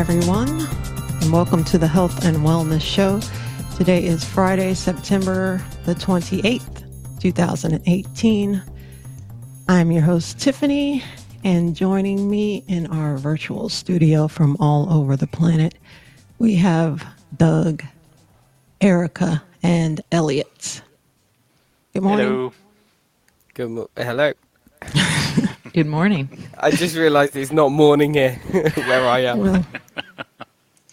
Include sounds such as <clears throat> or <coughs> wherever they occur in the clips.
Everyone, and welcome to the Health and Wellness Show. Today is Friday, September the 28th, 2018. I'm your host, Tiffany, and joining me in our virtual studio from all over the planet, we have Doug, Erica, and Elliot. Good morning. Hello. Good mo- hello. <laughs> Good morning. I just realised it's not morning here <laughs> where I am. Well,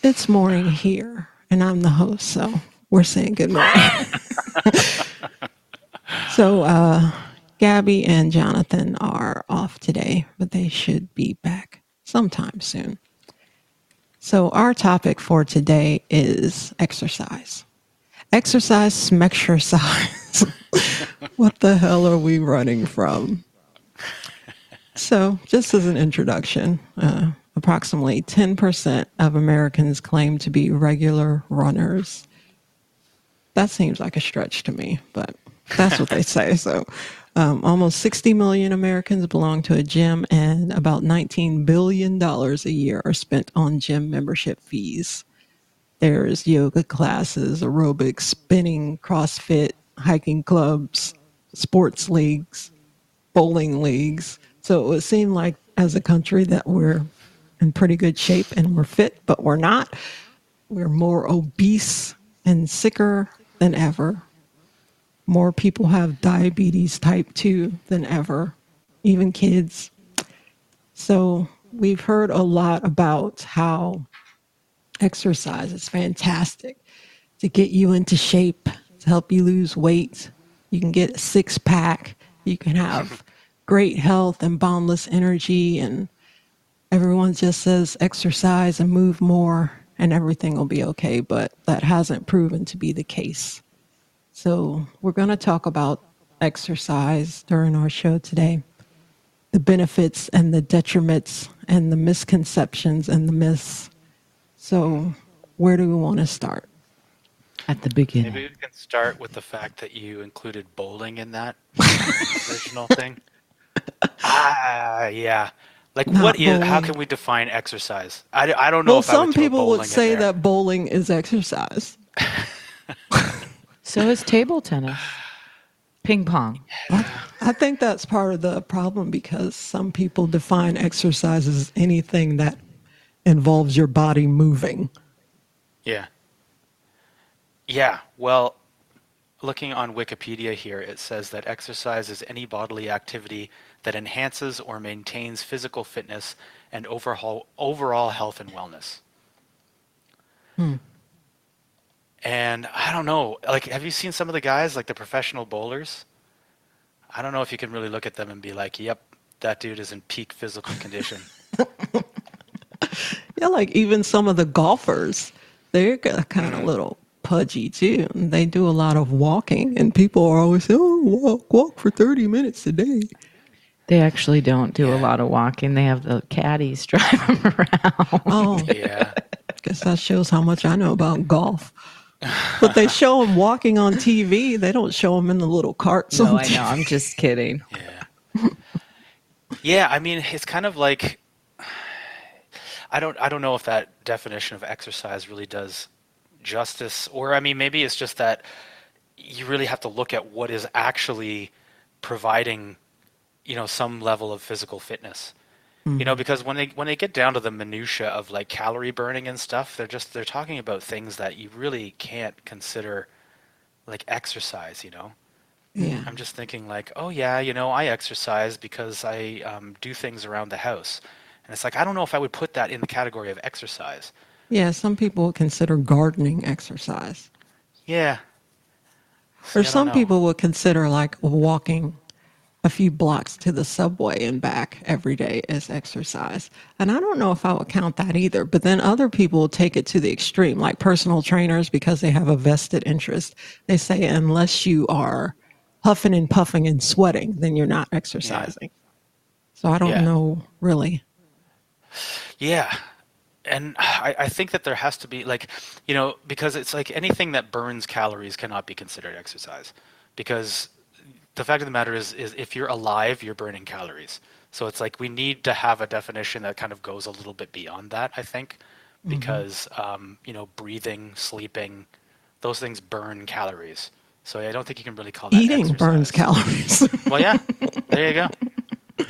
it's morning here, and I'm the host, so we're saying good morning. <laughs> so, uh, Gabby and Jonathan are off today, but they should be back sometime soon. So, our topic for today is exercise. Exercise, schmexercise. <laughs> what the hell are we running from? So, just as an introduction, uh, approximately 10% of Americans claim to be regular runners. That seems like a stretch to me, but that's what they say. So, um, almost 60 million Americans belong to a gym, and about $19 billion a year are spent on gym membership fees. There's yoga classes, aerobics, spinning, CrossFit, hiking clubs, sports leagues, bowling leagues. So it would seem like as a country that we're in pretty good shape and we're fit, but we're not. We're more obese and sicker than ever. More people have diabetes type 2 than ever, even kids. So we've heard a lot about how exercise is fantastic to get you into shape, to help you lose weight. You can get a six pack. You can have great health and boundless energy. And everyone just says exercise and move more and everything will be okay. But that hasn't proven to be the case. So we're going to talk about exercise during our show today the benefits and the detriments and the misconceptions and the myths. So, where do we want to start? At the beginning. Maybe we can start with the fact that you included bowling in that <laughs> original thing. Ah, yeah. Like, Not what is? How bowling. can we define exercise? I, I don't know. Well, if I would some throw people bowling would in say there. that bowling is exercise. <laughs> So is table tennis, ping pong. I think that's part of the problem because some people define exercise as anything that involves your body moving. Yeah. Yeah. Well, looking on Wikipedia here, it says that exercise is any bodily activity that enhances or maintains physical fitness and overhaul, overall health and wellness. Hmm. And I don't know, like, have you seen some of the guys, like the professional bowlers? I don't know if you can really look at them and be like, yep, that dude is in peak physical condition. <laughs> Yeah, like even some of the golfers, they're kind of little pudgy too. They do a lot of walking, and people are always saying, "Oh, walk, walk for thirty minutes a day." They actually don't do a lot of walking. They have the caddies <laughs> drive them around. Oh, yeah. guess that shows how much I know about golf. But they show them walking on TV. They don't show them in the little carts. no, on I TV. know. I'm just kidding. Yeah. yeah, I mean, it's kind of like I don't I don't know if that definition of exercise really does justice or I mean maybe it's just that you really have to look at what is actually providing you know some level of physical fitness. You know, because when they when they get down to the minutia of like calorie burning and stuff, they're just they're talking about things that you really can't consider like exercise, you know. Yeah. I'm just thinking like, oh yeah, you know, I exercise because I um, do things around the house, and it's like I don't know if I would put that in the category of exercise. Yeah, some people consider gardening exercise. Yeah. Or some know. people would consider like walking a few blocks to the subway and back every day as exercise. And I don't know if I would count that either. But then other people will take it to the extreme, like personal trainers, because they have a vested interest. They say, unless you are huffing and puffing and sweating, then you're not exercising. So I don't Yeah. know really. Yeah. And I, I think that there has to be like, you know, because it's like anything that burns calories cannot be considered exercise, because the fact of the matter is, is if you're alive, you're burning calories. So it's like we need to have a definition that kind of goes a little bit beyond that. I think because um, you know breathing, sleeping, those things burn calories. So I don't think you can really call that Eating burns calories. Well, yeah, there you go. <laughs>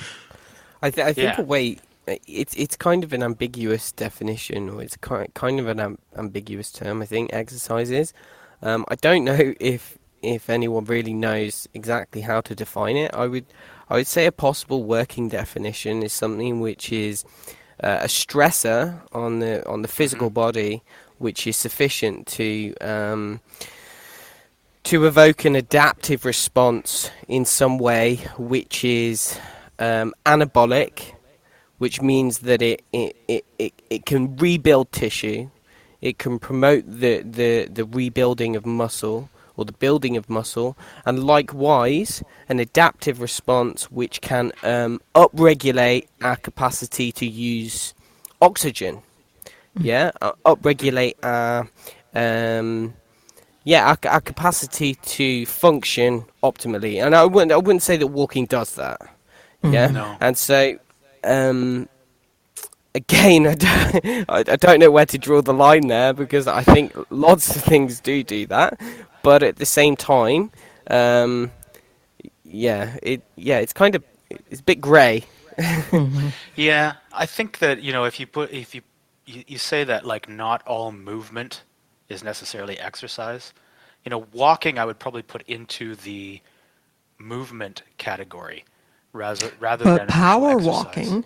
I, th- I think Yeah. a way it's it's kind of an ambiguous definition, or it's kind kind of an am- ambiguous term. I think exercise is. Um, I don't know <laughs> if if anyone really knows exactly how to define it. I would I would say a possible working definition is something which is uh, a stressor on the on the physical body, which is sufficient to um, to evoke an adaptive response in some way, which is um, anabolic, which means that it, it, it, it, it can rebuild tissue, it can promote the, the, the rebuilding of muscle or the building of muscle, and likewise, an adaptive response which can um, upregulate our capacity to use oxygen. Yeah, uh, upregulate our um, yeah, our, our capacity to function optimally. And I wouldn't, I wouldn't say that walking does that. Yeah, No. and so, um, again, <laughs> I don't, I, don't know where to draw the line there because I think lots of things do do that, but at the same time, um, yeah, it, yeah, it's kind of, it's a bit grey. <laughs> Yeah, I think that you know if you put if you you, you say that like not all movement is necessarily exercise. You know, walking I would probably put into the movement category rather rather than but actual power walking,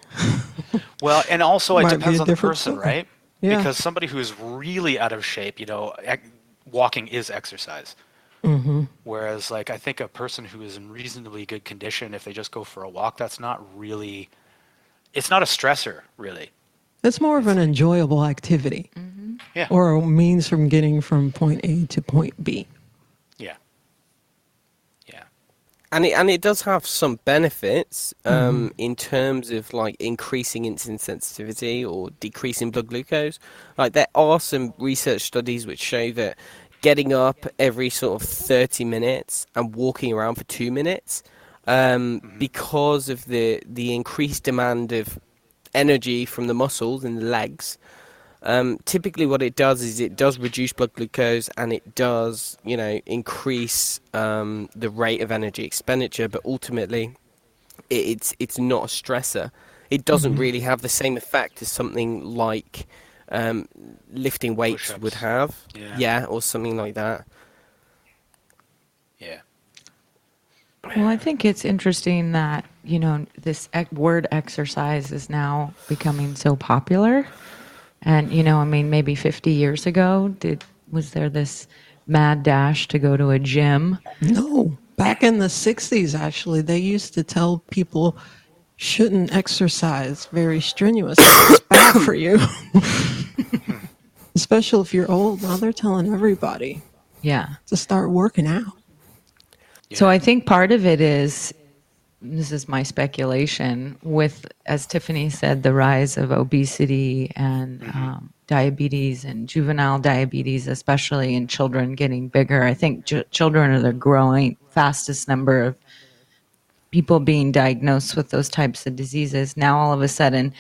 <laughs> Well, and also it depends on the person, story. right? Yeah. Because somebody who's really out of shape, you know, ec- walking is exercise. hmm Whereas, like, I think a person who is in reasonably good condition, if they just go for a walk, that's not really, it's not a stressor, really. it's more of an enjoyable activity Yeah. or a means from getting from point A to point B. yeah. Yeah. And it and it does have some benefits um, in terms of like increasing insulin sensitivity or decreasing blood glucose. Like there are some research studies which show that getting up every sort of thirty minutes and walking around for two minutes, um, because of the the increased demand of energy from the muscles in the legs. Um, typically, what it does is it does reduce blood glucose and it does, you know, increase um, the rate of energy expenditure. But ultimately, it, it's it's not a stressor. It doesn't really have the same effect as something like um, lifting weights Push-ups. would have. Yeah. or something like that. Yeah. Well, I think it's interesting that, you know, this ec- word exercise is now becoming so popular. And, you know, I mean, maybe 50 years ago, did was there this mad dash to go to a gym? No, back in the 60s, actually, they used to tell people shouldn't exercise very strenuous. It's bad <coughs> for you. Especially if you're old. Now they're telling everybody Yeah. to start working out. So I think part of it is this is my speculation with as Tiffany said the rise of obesity and um, diabetes and juvenile diabetes especially in children getting bigger I think ch- children are the growing fastest number of people being diagnosed with those types of diseases now all of a sudden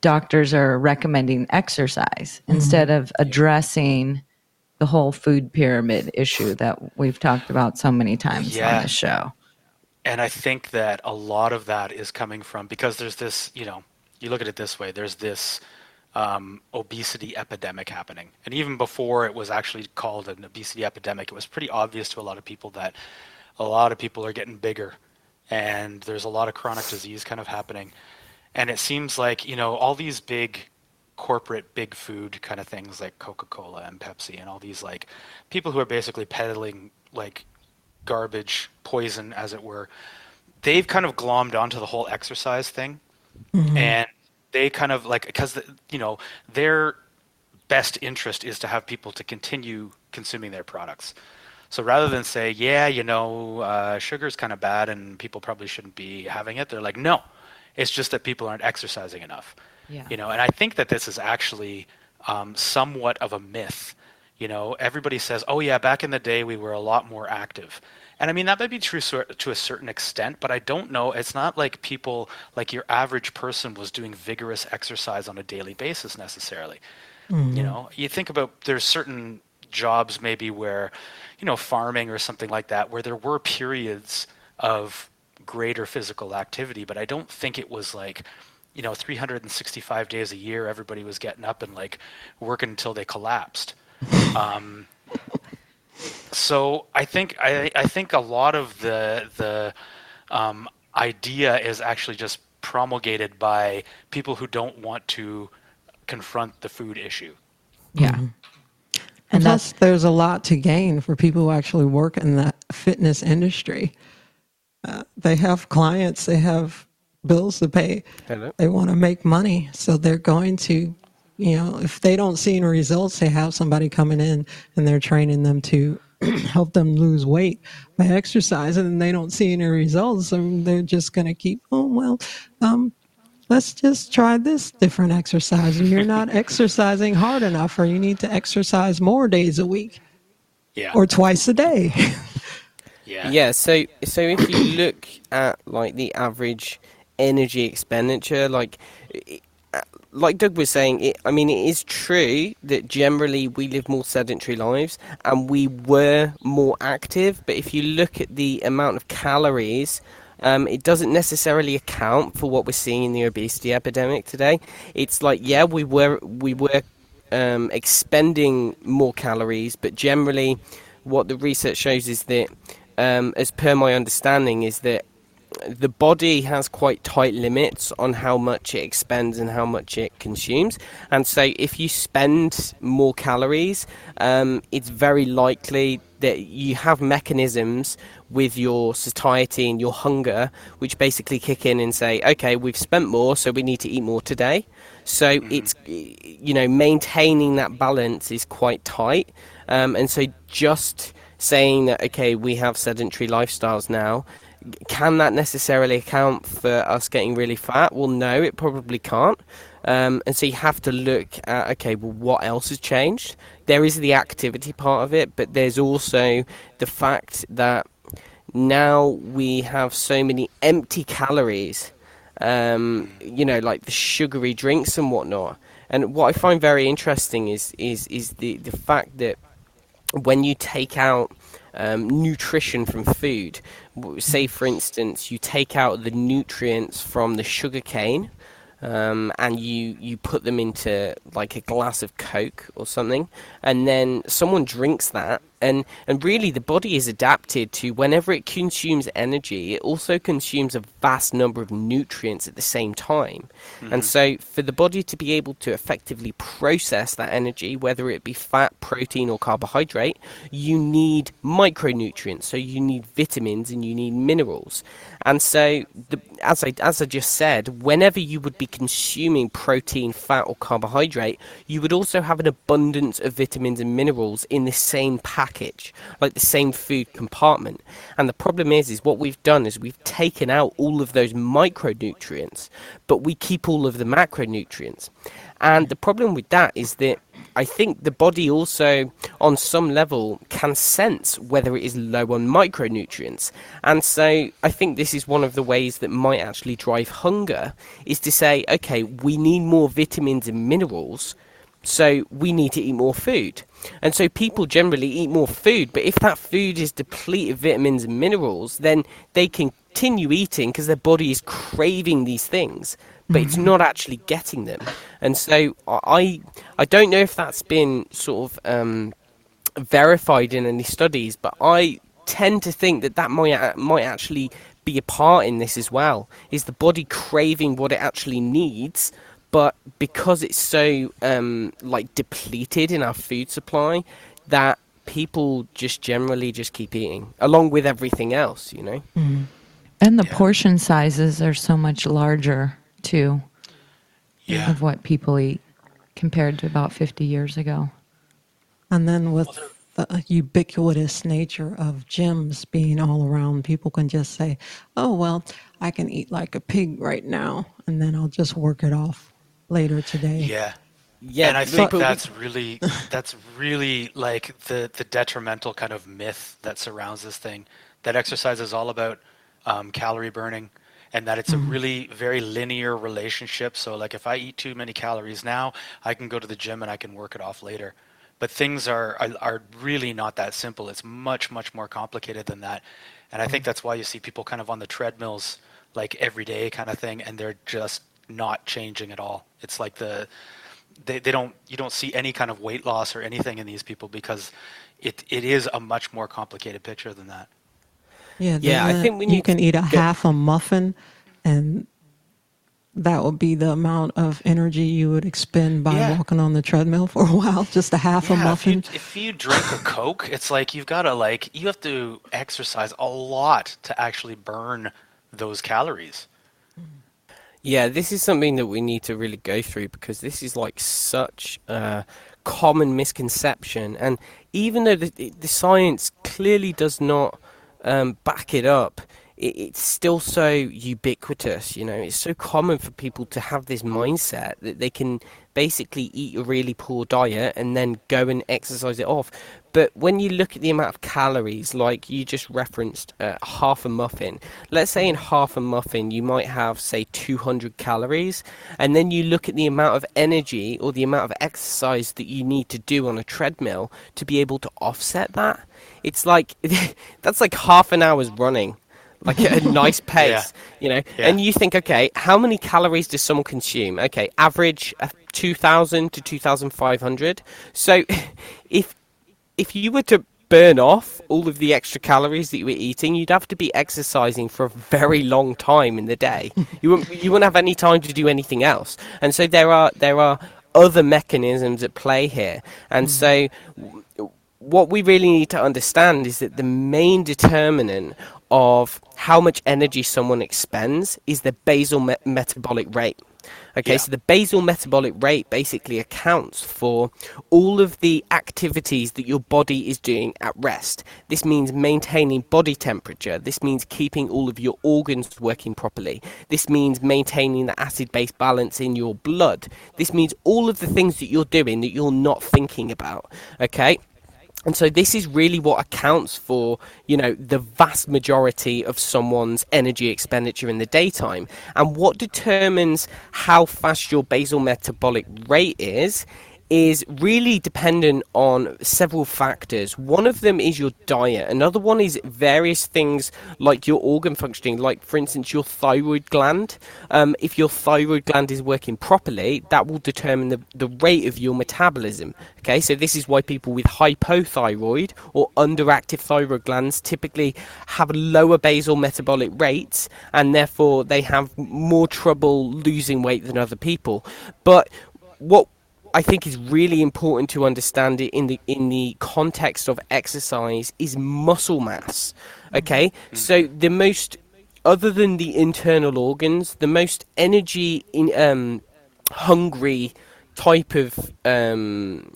doctors are recommending exercise instead of addressing the whole food pyramid issue that we've talked about so many times Yeah. on this show. And I think that a lot of that is coming from because there's this, you know, you look at it this way there's this um, obesity epidemic happening. And even before it was actually called an obesity epidemic, it was pretty obvious to a lot of people that a lot of people are getting bigger and there's a lot of chronic disease kind of happening. And it seems like, you know, all these big corporate big food kind of things like Coca-Cola and Pepsi and all these like people who are basically peddling like garbage poison as it were they've kind of glommed onto the whole exercise thing. And they kind of like because you know their best interest is to have people to continue consuming their products. So rather than say yeah you know uh, sugar's kind of bad and people probably shouldn't be having it they're like no it's just that people aren't exercising enough. Yeah. you know and i think that this is actually um, somewhat of a myth you know everybody says oh yeah back in the day we were a lot more active And I mean, that might be true to a certain extent, but I don't know. It's not like people, like your average person, was doing vigorous exercise on a daily basis necessarily. Mm-hmm. You know, you think about there's certain jobs maybe where, you know, farming or something like that, where there were periods of greater physical activity, but I don't think it was like, you know, 365 days a year, everybody was getting up and like working until they collapsed. Um, so I think I, I think a lot of the the um, idea is actually just promulgated by people who don't want to confront the food issue. Yeah. Mm-hmm. And plus, there's a lot to gain for people who actually work in the fitness industry. Uh, they have clients, they have bills to pay. Hello. They want to make money, so they're going to you know, if they don't see any results, they have somebody coming in and they're training them to <clears throat> help them lose weight by exercising and they don't see any results. and they're just going to keep, oh, well, um, let's just try this different exercise. And you're not exercising hard enough, or you need to exercise more days a week. Yeah. Or twice a day. <laughs> yeah. Yeah. So, so if you look at like the average energy expenditure, like like Doug was saying, it, I mean, it is true that generally we live more sedentary lives and we were more active. But if you look at the amount of calories, um, it doesn't necessarily account for what we're seeing in the obesity epidemic today. It's like, yeah, we were we were um, expending more calories, but generally, what the research shows is that, um, as per my understanding, is that the body has quite tight limits on how much it expends and how much it consumes. And so, if you spend more calories, um, it's very likely that you have mechanisms with your satiety and your hunger, which basically kick in and say, okay, we've spent more, so we need to eat more today. So, mm-hmm. it's, you know, maintaining that balance is quite tight. Um, and so, just saying that, okay, we have sedentary lifestyles now can that necessarily account for us getting really fat? Well, no, it probably can't. Um, and so you have to look at okay, well, what else has changed? There is the activity part of it, but there's also the fact that now we have so many empty calories, um, you know, like the sugary drinks and whatnot. And what I find very interesting is is is the the fact that when you take out um, nutrition from food. Say, for instance, you take out the nutrients from the sugar cane um, and you you put them into like a glass of Coke or something, and then someone drinks that, and and really the body is adapted to whenever it consumes energy, it also consumes a vast number of nutrients at the same time, mm-hmm. and so for the body to be able to effectively process that energy, whether it be fat, protein, or carbohydrate, you need micronutrients, so you need vitamins and you need minerals, and so, the, as I as I just said, whenever you would be consuming protein, fat, or carbohydrate, you would also have an abundance of vitamins and minerals in the same package, like the same food compartment. And the problem is, is what we've done is we've taken out all of those micronutrients, but we keep all of the macronutrients. And the problem with that is that I think the body also, on some level, can sense whether it is low on micronutrients. And so I think this is one of the ways that might actually drive hunger is to say, okay, we need more vitamins and minerals, so we need to eat more food. And so people generally eat more food, but if that food is depleted of vitamins and minerals, then they continue eating because their body is craving these things but it's not actually getting them. And so I I don't know if that's been sort of um, verified in any studies, but I tend to think that that might might actually be a part in this as well. Is the body craving what it actually needs? But because it's so um, like depleted in our food supply, that people just generally just keep eating along with everything else, you know. Mm. And the yeah. portion sizes are so much larger too yeah. of what people eat compared to about 50 years ago. And then with the ubiquitous nature of gyms being all around, people can just say, oh, well, I can eat like a pig right now, and then I'll just work it off later today. Yeah. Yeah, and I think that's <laughs> really that's really like the the detrimental kind of myth that surrounds this thing that exercise is all about um, calorie burning and that it's a really very linear relationship. So like if I eat too many calories now, I can go to the gym and I can work it off later. But things are are, are really not that simple. It's much much more complicated than that. And I think that's why you see people kind of on the treadmills like every day kind of thing and they're just not changing at all. It's like the they, they don't you don't see any kind of weight loss or anything in these people because it it is a much more complicated picture than that. Yeah, Yeah, I think when you you can eat a get- half a muffin, and that would be the amount of energy you would expend by Yeah. walking on the treadmill for a while. <laughs> Just a half a Yeah, if you, muffin. if you drink a Coke, it's like you've got to like you have to exercise a lot to actually burn those calories. Yeah, this is something that we need to really go through because this is like such a common misconception, and even though the, the science clearly does not um, back it up, it, it's still so ubiquitous. You know, it's so common for people to have this mindset that they can basically eat a really poor diet and then go and exercise it off. But when you look at the amount of calories, like you just referenced, uh, half a muffin, let's say in half a muffin you might have, say, 200 calories, and then you look at the amount of energy or the amount of exercise that you need to do on a treadmill to be able to offset that. It's like, <laughs> that's like half an hour's running. Like at a <laughs> nice pace, you know, Yeah. and you think, okay, how many calories does someone consume? Okay, average uh, 2,000 to 2,500. So, <laughs> if if you were to burn off all of the extra calories that you were eating, you'd have to be exercising for a very long time in the day. <laughs> you wouldn't you wouldn't have any time to do anything else. And so there are there are other mechanisms at play here. And hmm. so what we really need to understand is that the main determinant of how much energy someone expends is the basal me- metabolic rate. Okay, Yeah. so the basal metabolic rate basically accounts for all of the activities that your body is doing at rest. This means maintaining body temperature. This means keeping all of your organs working properly. This means maintaining the acid base balance in your blood. This means all of the things that you're doing that you're not thinking about. Okay? And so this is really what accounts for, you know, the vast majority of someone's energy expenditure in the daytime. And what determines how fast your basal metabolic rate is is really dependent on several factors. One of them is your diet. Another one is various things like your organ functioning, like for instance your thyroid gland. Um, if your thyroid gland is working properly, that will determine the, the rate of your metabolism. Okay, so this is why people with hypothyroid or underactive thyroid glands typically have lower basal metabolic rates and therefore they have more trouble losing weight than other people. But what I think is really important to understand it in the in the context of exercise is muscle mass. Okay, so the most other than the internal organs, the most energy in um, hungry type of um,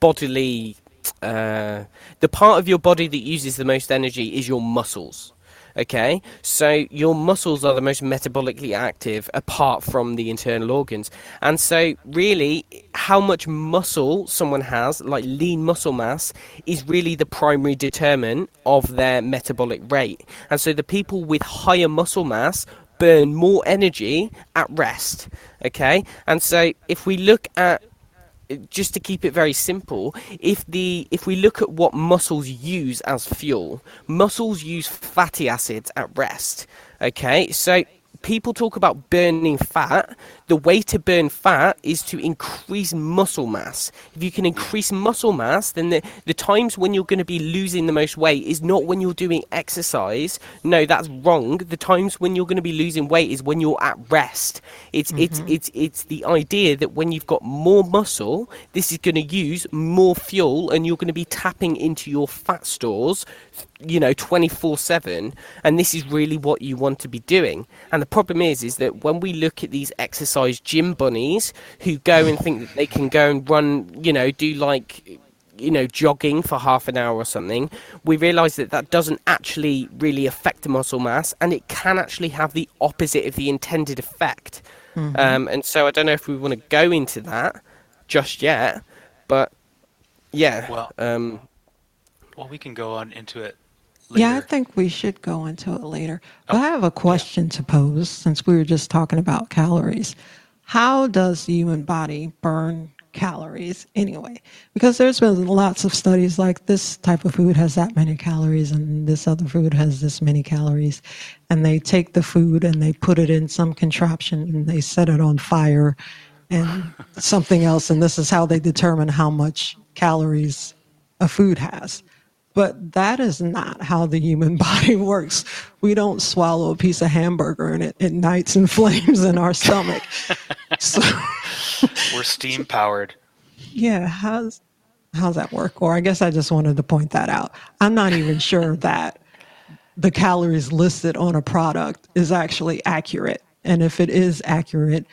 bodily uh, the part of your body that uses the most energy is your muscles. Okay, so your muscles are the most metabolically active apart from the internal organs. And so, really, how much muscle someone has, like lean muscle mass, is really the primary determinant of their metabolic rate. And so, the people with higher muscle mass burn more energy at rest. Okay, and so if we look at just to keep it very simple, if the if we look at what muscles use as fuel, muscles use fatty acids at rest. Okay, so people talk about burning fat. The way to burn fat is to increase muscle mass. If you can increase muscle mass, then the, the times when you're going to be losing the most weight is not when you're doing exercise. No, that's wrong. The times when you're going to be losing weight is when you're at rest. It's it's mm-hmm. it's it's the idea that when you've got more muscle, this is going to use more fuel, and you're going to be tapping into your fat stores, you know, twenty four seven. And this is really what you want to be doing. And the problem is, is that when we look at these exercise gym bunnies who go and think that they can go and run, you know, do like you know jogging for half an hour or something. We realize that that doesn't actually really affect the muscle mass and it can actually have the opposite of the intended effect. Um, and so i don't know if we want to go into that just yet but yeah Well- um, Well, we can go on into it later. Yeah, I think we should go into it later. But oh, I have a question yeah. to pose since we were just talking about calories. How does the human body burn calories anyway? Because there's been lots of studies like this type of food has that many calories and this other food has this many calories. And they take the food and they put it in some contraption and they set it on fire and <laughs> something else. And this is how they determine how much calories a food has. But that is not how the human <laughs> body works. We don't swallow a piece of hamburger and it ignites and <laughs> flames in our stomach. so, <laughs> We're steam powered. Yeah, how's how's that work? Or I guess I just wanted to point that out. I'm not even sure that the calories listed on a product is actually accurate. And if it is accurate,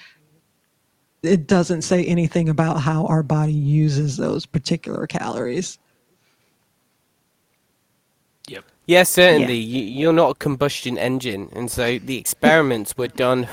it doesn't say anything about how our body uses those particular calories. Yep. Yes, certainly. Yeah. You, are not a combustion engine, and so the experiments were done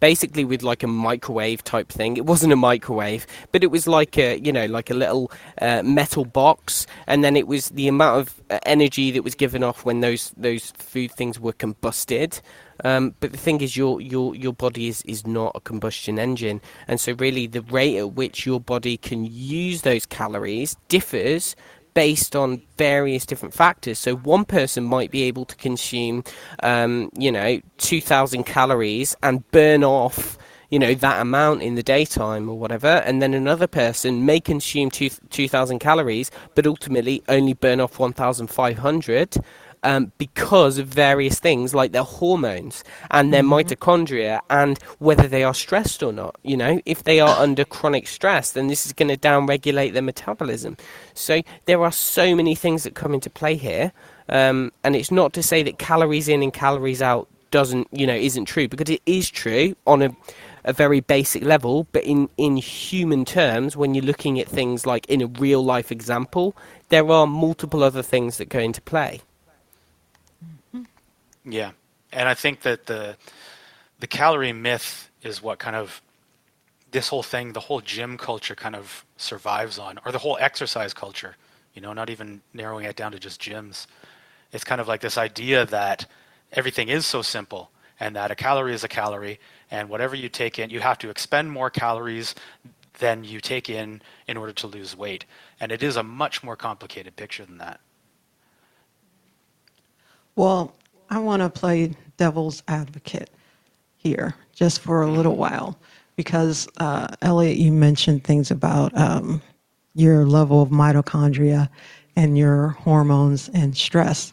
basically with like a microwave type thing. It wasn't a microwave, but it was like a you know like a little uh, metal box, and then it was the amount of uh, energy that was given off when those those food things were combusted. Um, but the thing is, your your your body is, is not a combustion engine, and so really the rate at which your body can use those calories differs based on various different factors. So one person might be able to consume, um, you know, 2,000 calories and burn off you know that amount in the daytime or whatever and then another person may consume 2000 calories but ultimately only burn off 1500 um, because of various things like their hormones and their mm-hmm. mitochondria and whether they are stressed or not. You know, if they are under chronic stress, then this is going to downregulate their metabolism. So there are so many things that come into play here. Um, and it's not to say that calories in and calories out doesn't, you know, isn't true because it is true on a a very basic level, but in, in human terms, when you're looking at things like in a real life example, there are multiple other things that go into play. Yeah, and I think that the the calorie myth is what kind of this whole thing, the whole gym culture kind of survives on, or the whole exercise culture. You know, not even narrowing it down to just gyms. It's kind of like this idea that everything is so simple, and that a calorie is a calorie, and whatever you take in, you have to expend more calories than you take in in order to lose weight. And it is a much more complicated picture than that. Well, I want to play devil's advocate here just for a little while because uh, Elliot, you mentioned things about um, your level of mitochondria and your hormones and stress.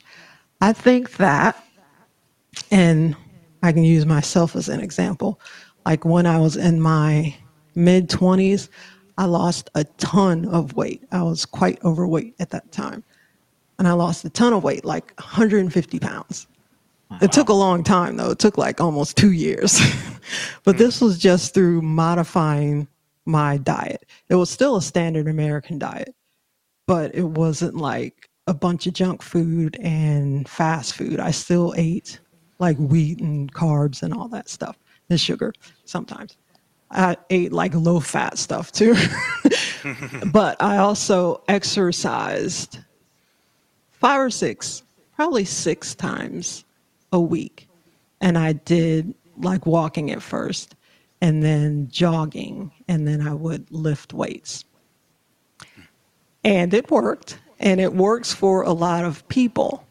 I think that, and I can use myself as an example. Like when I was in my mid 20s, I lost a ton of weight. I was quite overweight at that time. And I lost a ton of weight, like 150 pounds. It took a long time though. It took like almost two years. <laughs> but mm. this was just through modifying my diet. It was still a standard American diet, but it wasn't like a bunch of junk food and fast food. I still ate like wheat and carbs and all that stuff and sugar sometimes. I ate like low fat stuff too. <laughs> but I also exercised five or six, probably six times a week. And I did like walking at first and then jogging, and then I would lift weights. And it worked, and it works for a lot of people.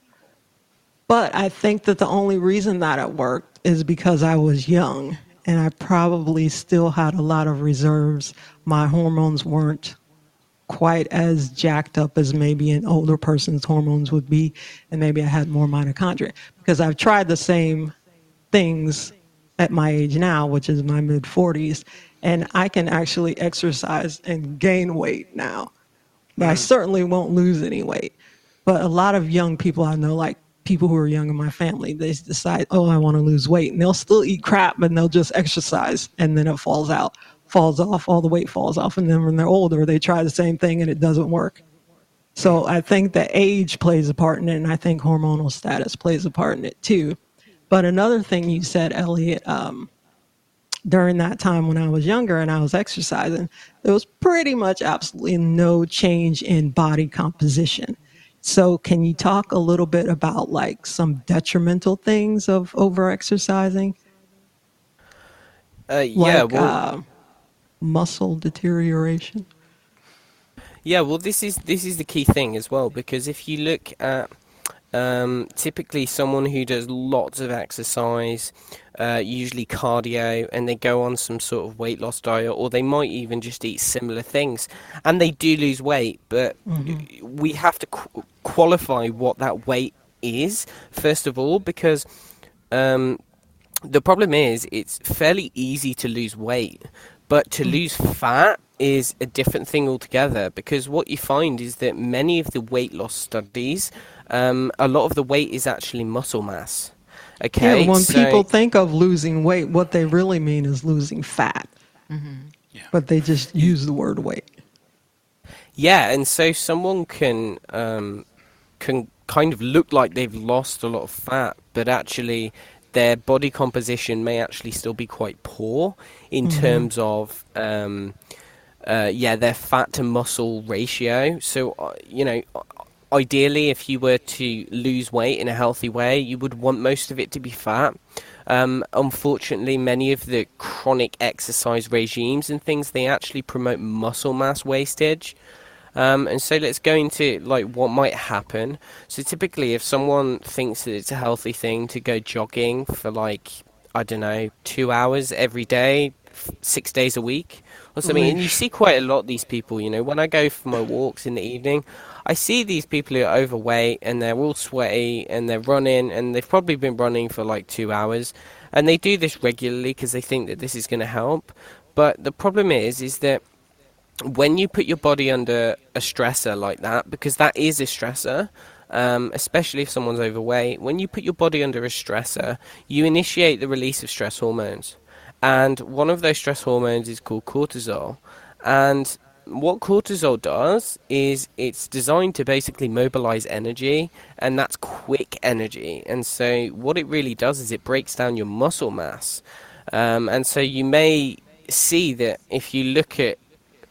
But I think that the only reason that it worked is because I was young and I probably still had a lot of reserves. My hormones weren't quite as jacked up as maybe an older person's hormones would be, and maybe I had more mitochondria. Because I've tried the same things at my age now, which is my mid 40s, and I can actually exercise and gain weight now. But I mm-hmm. certainly won't lose any weight. But a lot of young people I know, like people who are young in my family, they decide, oh, I want to lose weight. And they'll still eat crap, but they'll just exercise and then it falls out falls off, all the weight falls off, and then when they're older, they try the same thing and it doesn't work. So I think that age plays a part in it, and I think hormonal status plays a part in it too. But another thing you said, Elliot, um, during that time when I was younger and I was exercising, there was pretty much absolutely no change in body composition. So, can you talk a little bit about like some detrimental things of overexercising? Uh, yeah, like well, uh, muscle deterioration? yeah, well, this is this is the key thing as well because if you look at um, typically someone who does lots of exercise, uh, usually cardio, and they go on some sort of weight loss diet, or they might even just eat similar things, and they do lose weight, but we have to qu- qualify what that weight is first of all because um, the problem is it's fairly easy to lose weight, but to lose fat is a different thing altogether because what you find is that many of the weight loss studies, um, a lot of the weight is actually muscle mass. Okay, Yeah, when so- people think of losing weight, what they really mean is losing fat. Yeah. But they just use the word weight. Yeah, and so someone can um, can kind of look like they've lost a lot of fat, but actually their body composition may actually still be quite poor in terms of um, uh, yeah their fat to muscle ratio. So uh, you know. Ideally, if you were to lose weight in a healthy way, you would want most of it to be fat. Um, unfortunately, many of the chronic exercise regimes and things they actually promote muscle mass wastage. Um, and so let's go into like what might happen. So typically, if someone thinks that it's a healthy thing to go jogging for like I don't know two hours every day, f- six days a week or something, and you see quite a lot of these people. You know, when I go for my walks in the evening, I see these people who are overweight and they're all sweaty and they're running and they've probably been running for like two hours, and they do this regularly because they think that this is going to help. But the problem is, is that when you put your body under a stressor like that, because that is a stressor, um, especially if someone's overweight, when you put your body under a stressor, you initiate the release of stress hormones. And one of those stress hormones is called cortisol. And what cortisol does is it's designed to basically mobilize energy, and that's quick energy. And so, what it really does is it breaks down your muscle mass. Um, and so, you may see that if you look at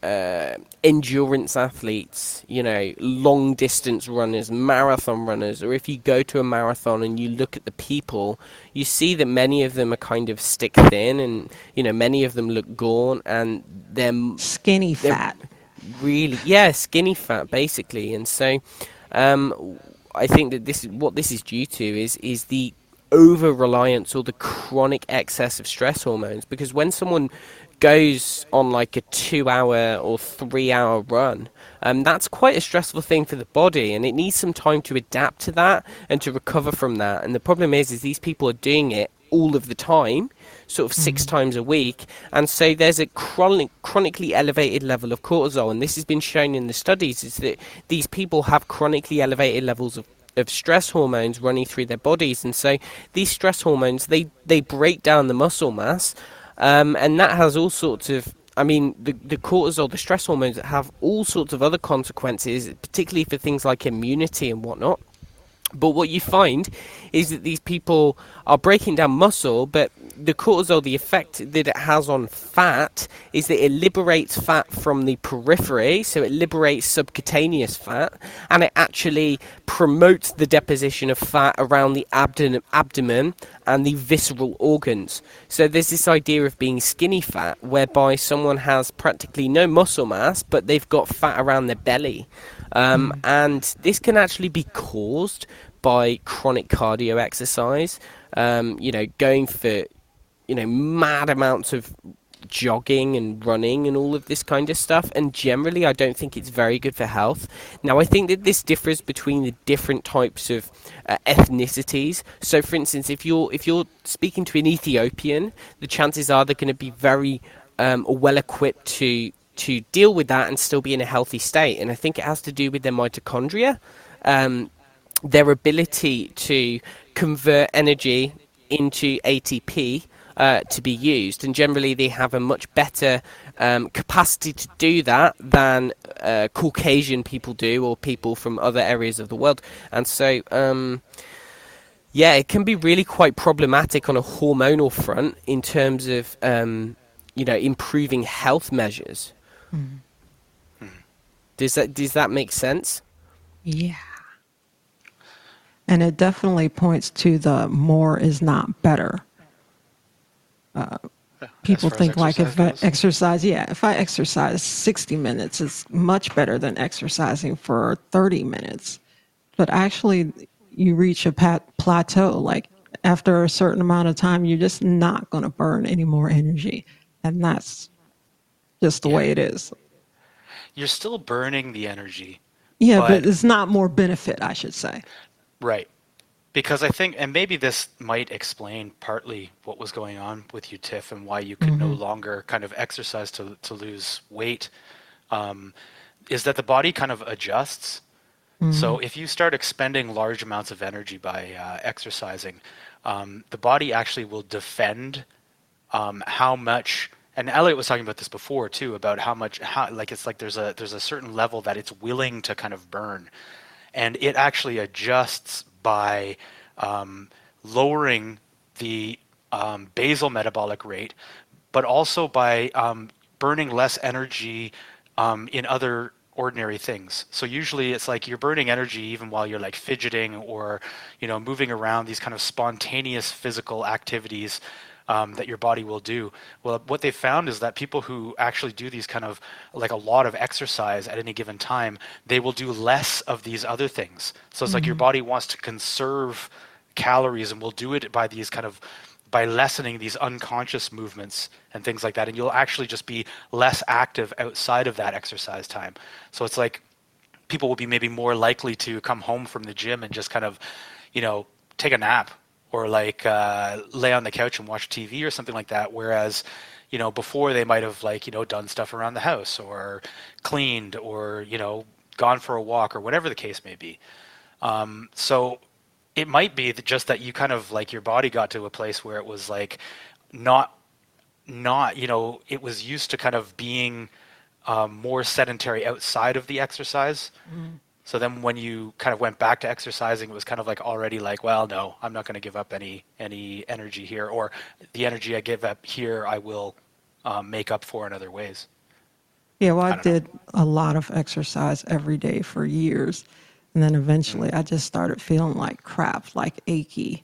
uh, endurance athletes, you know, long distance runners, marathon runners, or if you go to a marathon and you look at the people, you see that many of them are kind of stick thin and, you know, many of them look gaunt and they're Skinny They're- fat. really yeah skinny fat basically and so um, i think that this is what this is due to is is the over reliance or the chronic excess of stress hormones because when someone goes on like a two hour or three hour run um, that's quite a stressful thing for the body and it needs some time to adapt to that and to recover from that. And the problem is is these people are doing it all of the time sort of 6 times a week and so there's a chronic chronically elevated level of cortisol and this has been shown in the studies is that these people have chronically elevated levels of of stress hormones running through their bodies and so these stress hormones they they break down the muscle mass um, and that has all sorts of I mean, the, the cortisol, the stress hormones have all sorts of other consequences, particularly for things like immunity and whatnot. But what you find is that these people are breaking down muscle, but the cortisol, the effect that it has on fat is that it liberates fat from the periphery, so it liberates subcutaneous fat, and it actually promotes the deposition of fat around the abdomen, abdomen and the visceral organs. So there's this idea of being skinny fat, whereby someone has practically no muscle mass, but they've got fat around their belly. Um, And this can actually be caused by chronic cardio exercise. Um, you know, going for you know mad amounts of jogging and running and all of this kind of stuff. And generally, I don't think it's very good for health. Now, I think that this differs between the different types of uh, ethnicities. So, for instance, if you're if you're speaking to an Ethiopian, the chances are they're going to be very um, well equipped to to deal with that and still be in a healthy state. And I think it has to do with their mitochondria, um, their ability to convert energy into ATP uh, to be used. And generally, they have a much better um, capacity to do that than uh, Caucasian people do or people from other areas of the world. And so. Um, yeah, it can be really quite problematic on a hormonal front in terms of, um, you know, improving health measures. Does that does that make sense? Yeah. and it definitely points to the more is not better. Uh, people think like if I exercise, yeah, if I exercise 60 minutes, it's much better than exercising for 30 minutes. But actually, you reach a pat- plateau. Like after a certain amount of time, you're just not going to burn any more energy. And that's just the yeah. way it is. You're still burning the energy. Yeah, but, but it's not more benefit, I should say. Right. Because I think, and maybe this might explain partly what was going on with you, Tiff, and why you could mm-hmm. no longer kind of exercise to, to lose weight, um, is that the body kind of adjusts. Mm-hmm. So if you start expending large amounts of energy by uh, exercising, um, the body actually will defend um, how much and Elliot was talking about this before too about how much how like it's like there's a there's a certain level that it's willing to kind of burn and it actually adjusts by um, lowering the um, basal metabolic rate but also by um, burning less energy um, in other ordinary things. So usually it's like you're burning energy even while you're like fidgeting or you know moving around these kind of spontaneous physical activities um, that your body will do. Well, what they found is that people who actually do these kind of like a lot of exercise at any given time, they will do less of these other things. So it's mm-hmm. like your mm-hmm. body wants to conserve calories and will do it by these kind of by lessening these unconscious movements and things like that and you'll actually just be less active outside of that exercise time so it's like people will be maybe more likely to come home from the gym and just kind of you know take a nap or like uh, lay on the couch and watch TV or something like that. Whereas, you know, before they might have like you know done stuff around the house or cleaned or you know gone for a walk or whatever the case may be. Um, so it might be that just that you kind of like your body got to a place where it was like not not you know it was used to kind of being um, more sedentary outside of the exercise. Mm. So then when you kind of went back to exercising, it was kind of like already like, well, no, I'm not going to give up any any energy here, or the energy I give up here, I will um, make up for in other ways. Yeah, well, I, I did know. a lot of exercise every day for years, and then eventually mm-hmm. I just started feeling like crap, like achy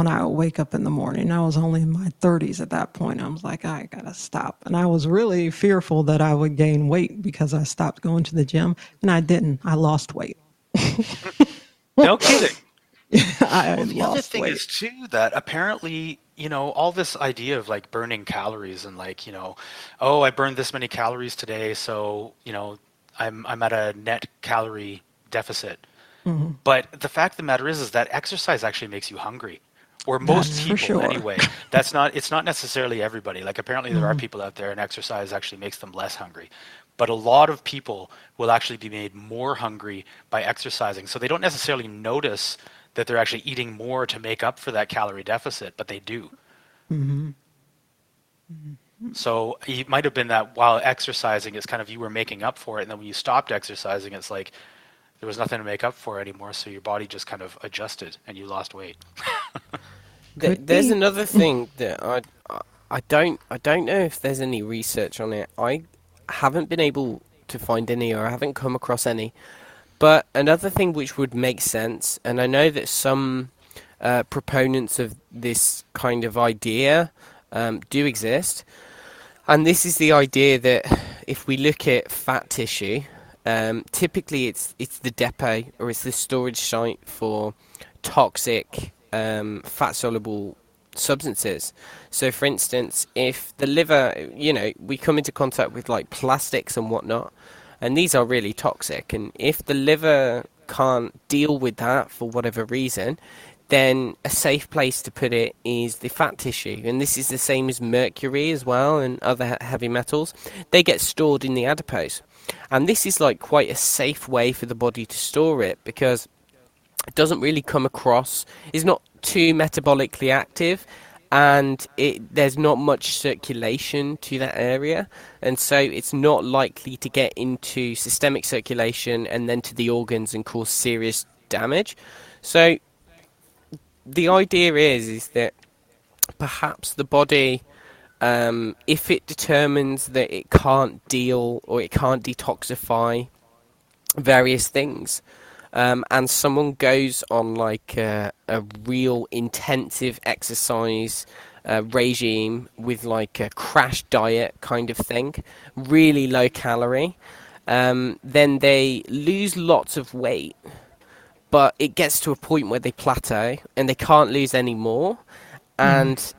when I would wake up in the morning. I was only in my 30s at that point. I was like, I gotta stop. And I was really fearful that I would gain weight because I stopped going to the gym, and I didn't. I lost weight. <laughs> no kidding. <laughs> I well, the other thing weight. is too that apparently you know all this idea of like burning calories and like you know oh i burned this many calories today so you know i'm i'm at a net calorie deficit mm-hmm. but the fact of the matter is is that exercise actually makes you hungry or most people sure. anyway <laughs> that's not it's not necessarily everybody like apparently there mm-hmm. are people out there and exercise actually makes them less hungry but a lot of people will actually be made more hungry by exercising so they don't necessarily notice that they're actually eating more to make up for that calorie deficit but they do mm-hmm. Mm-hmm. so it might have been that while exercising it's kind of you were making up for it and then when you stopped exercising it's like there was nothing to make up for anymore, so your body just kind of adjusted and you lost weight. <laughs> there's another thing that I I don't I don't know if there's any research on it. I haven't been able to find any, or I haven't come across any. But another thing which would make sense, and I know that some uh, proponents of this kind of idea um, do exist, and this is the idea that if we look at fat tissue, um, typically, it's it's the depot or it's the storage site for toxic um, fat soluble substances. So, for instance, if the liver, you know, we come into contact with like plastics and whatnot, and these are really toxic, and if the liver can't deal with that for whatever reason, then a safe place to put it is the fat tissue. And this is the same as mercury as well and other heavy metals. They get stored in the adipose. And this is like quite a safe way for the body to store it because it doesn't really come across, it's not too metabolically active and it, there's not much circulation to that area, and so it's not likely to get into systemic circulation and then to the organs and cause serious damage. So the idea is is that perhaps the body um, if it determines that it can't deal or it can't detoxify various things, um, and someone goes on like a, a real intensive exercise uh, regime with like a crash diet kind of thing, really low calorie, um, then they lose lots of weight, but it gets to a point where they plateau and they can't lose any more. And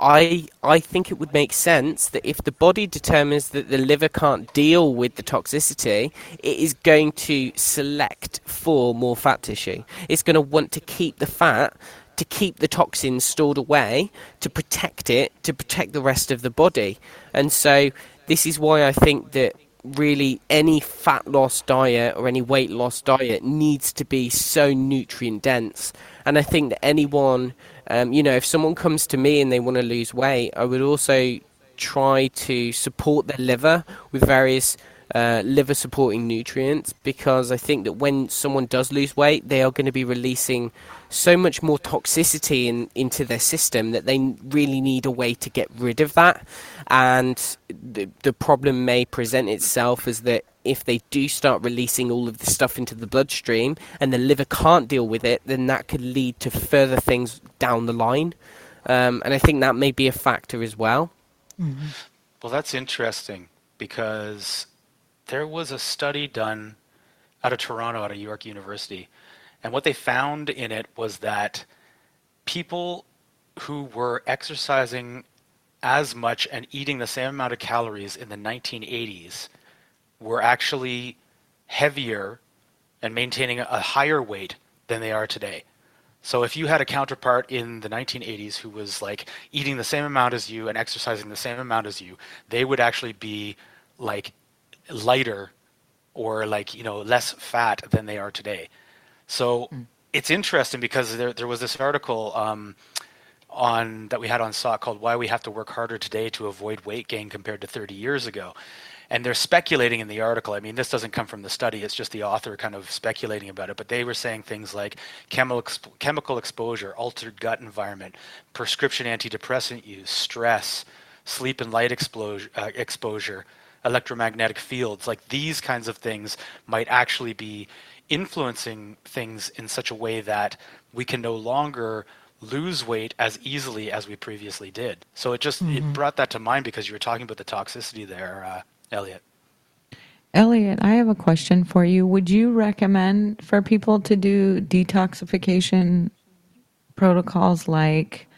I I think it would make sense that if the body determines that the liver can't deal with the toxicity, it is going to select for more fat tissue. It's going to want to keep the fat to keep the toxins stored away to protect it to protect the rest of the body. And so this is why I think that really any fat loss diet or any weight loss diet needs to be so nutrient dense. And I think that anyone um, you know, if someone comes to me and they want to lose weight, I would also try to support their liver with various uh, liver supporting nutrients because I think that when someone does lose weight, they are going to be releasing so much more toxicity in, into their system that they really need a way to get rid of that. And the, the problem may present itself as that if they do start releasing all of the stuff into the bloodstream and the liver can't deal with it, then that could lead to further things down the line. Um, and I think that may be a factor as well. Mm-hmm. Well, that's interesting because there was a study done out of Toronto, out of York University, and what they found in it was that people who were exercising as much and eating the same amount of calories in the 1980s were actually heavier and maintaining a higher weight than they are today. So if you had a counterpart in the 1980s who was like eating the same amount as you and exercising the same amount as you, they would actually be like lighter or like you know less fat than they are today. So mm. it's interesting because there there was this article um, on that we had on SOTT called "Why We Have to Work Harder Today to Avoid Weight Gain Compared to 30 Years Ago." And they're speculating in the article. I mean, this doesn't come from the study; it's just the author kind of speculating about it. But they were saying things like chemical chemical exposure, altered gut environment, prescription antidepressant use, stress, sleep and light exposure, uh, exposure electromagnetic fields, like these kinds of things might actually be influencing things in such a way that we can no longer lose weight as easily as we previously did. So it just mm-hmm. it brought that to mind because you were talking about the toxicity there, uh, Elliot. Elliot, I have a question for you. Would you recommend for people to do detoxification protocols like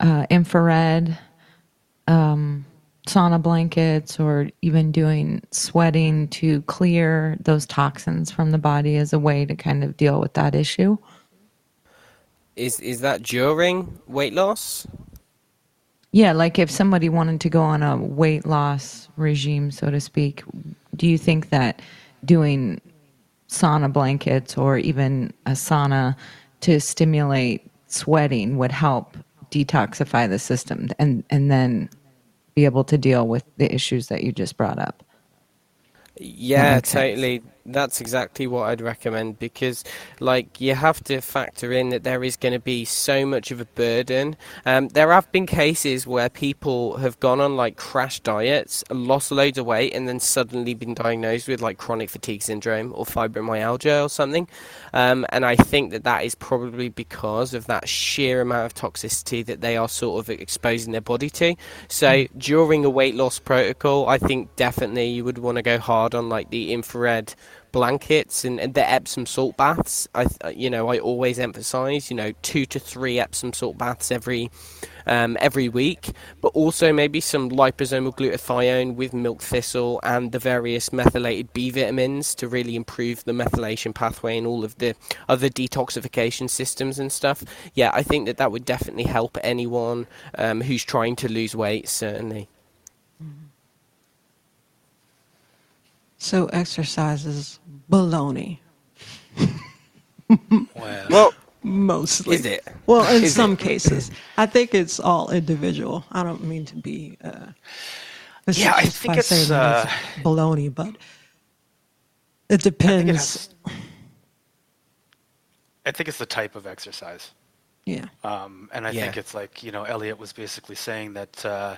uh, infrared, um, sauna blankets or even doing sweating to clear those toxins from the body as a way to kind of deal with that issue. Is is that during weight loss? Yeah, like if somebody wanted to go on a weight loss regime, so to speak, do you think that doing sauna blankets or even a sauna to stimulate sweating would help detoxify the system and and then be able to deal with the issues that you just brought up. Yeah, totally. Sense that's exactly what I'd recommend because, like, you have to factor in that there is going to be so much of a burden. Um, there have been cases where people have gone on like crash diets, lost loads of weight, and then suddenly been diagnosed with like chronic fatigue syndrome or fibromyalgia or something. Um, and I think that that is probably because of that sheer amount of toxicity that they are sort of exposing their body to. So hmm. during a weight loss protocol, I think definitely you would want to go hard on like the infrared blankets and, and the Epsom salt baths. I, you know, I always emphasise, you know, two to three Epsom salt baths every um, every week, but also maybe some liposomal glutathione with milk thistle and the various methylated B vitamins to really improve the methylation pathway and all of the other detoxification systems and stuff. Yeah, I think that that would definitely help anyone um, who's trying to lose weight, certainly. So exercise is baloney. well, well, mostly. Is it? Well, in is some it? cases, I think it's all individual. I don't mean to be. Uh, yeah, I think it's, uh, it's baloney, but it depends. I think, it has, I think it's the type of exercise. Yeah. Um, and I yeah. think it's like you know, Elliot was basically saying that. Uh,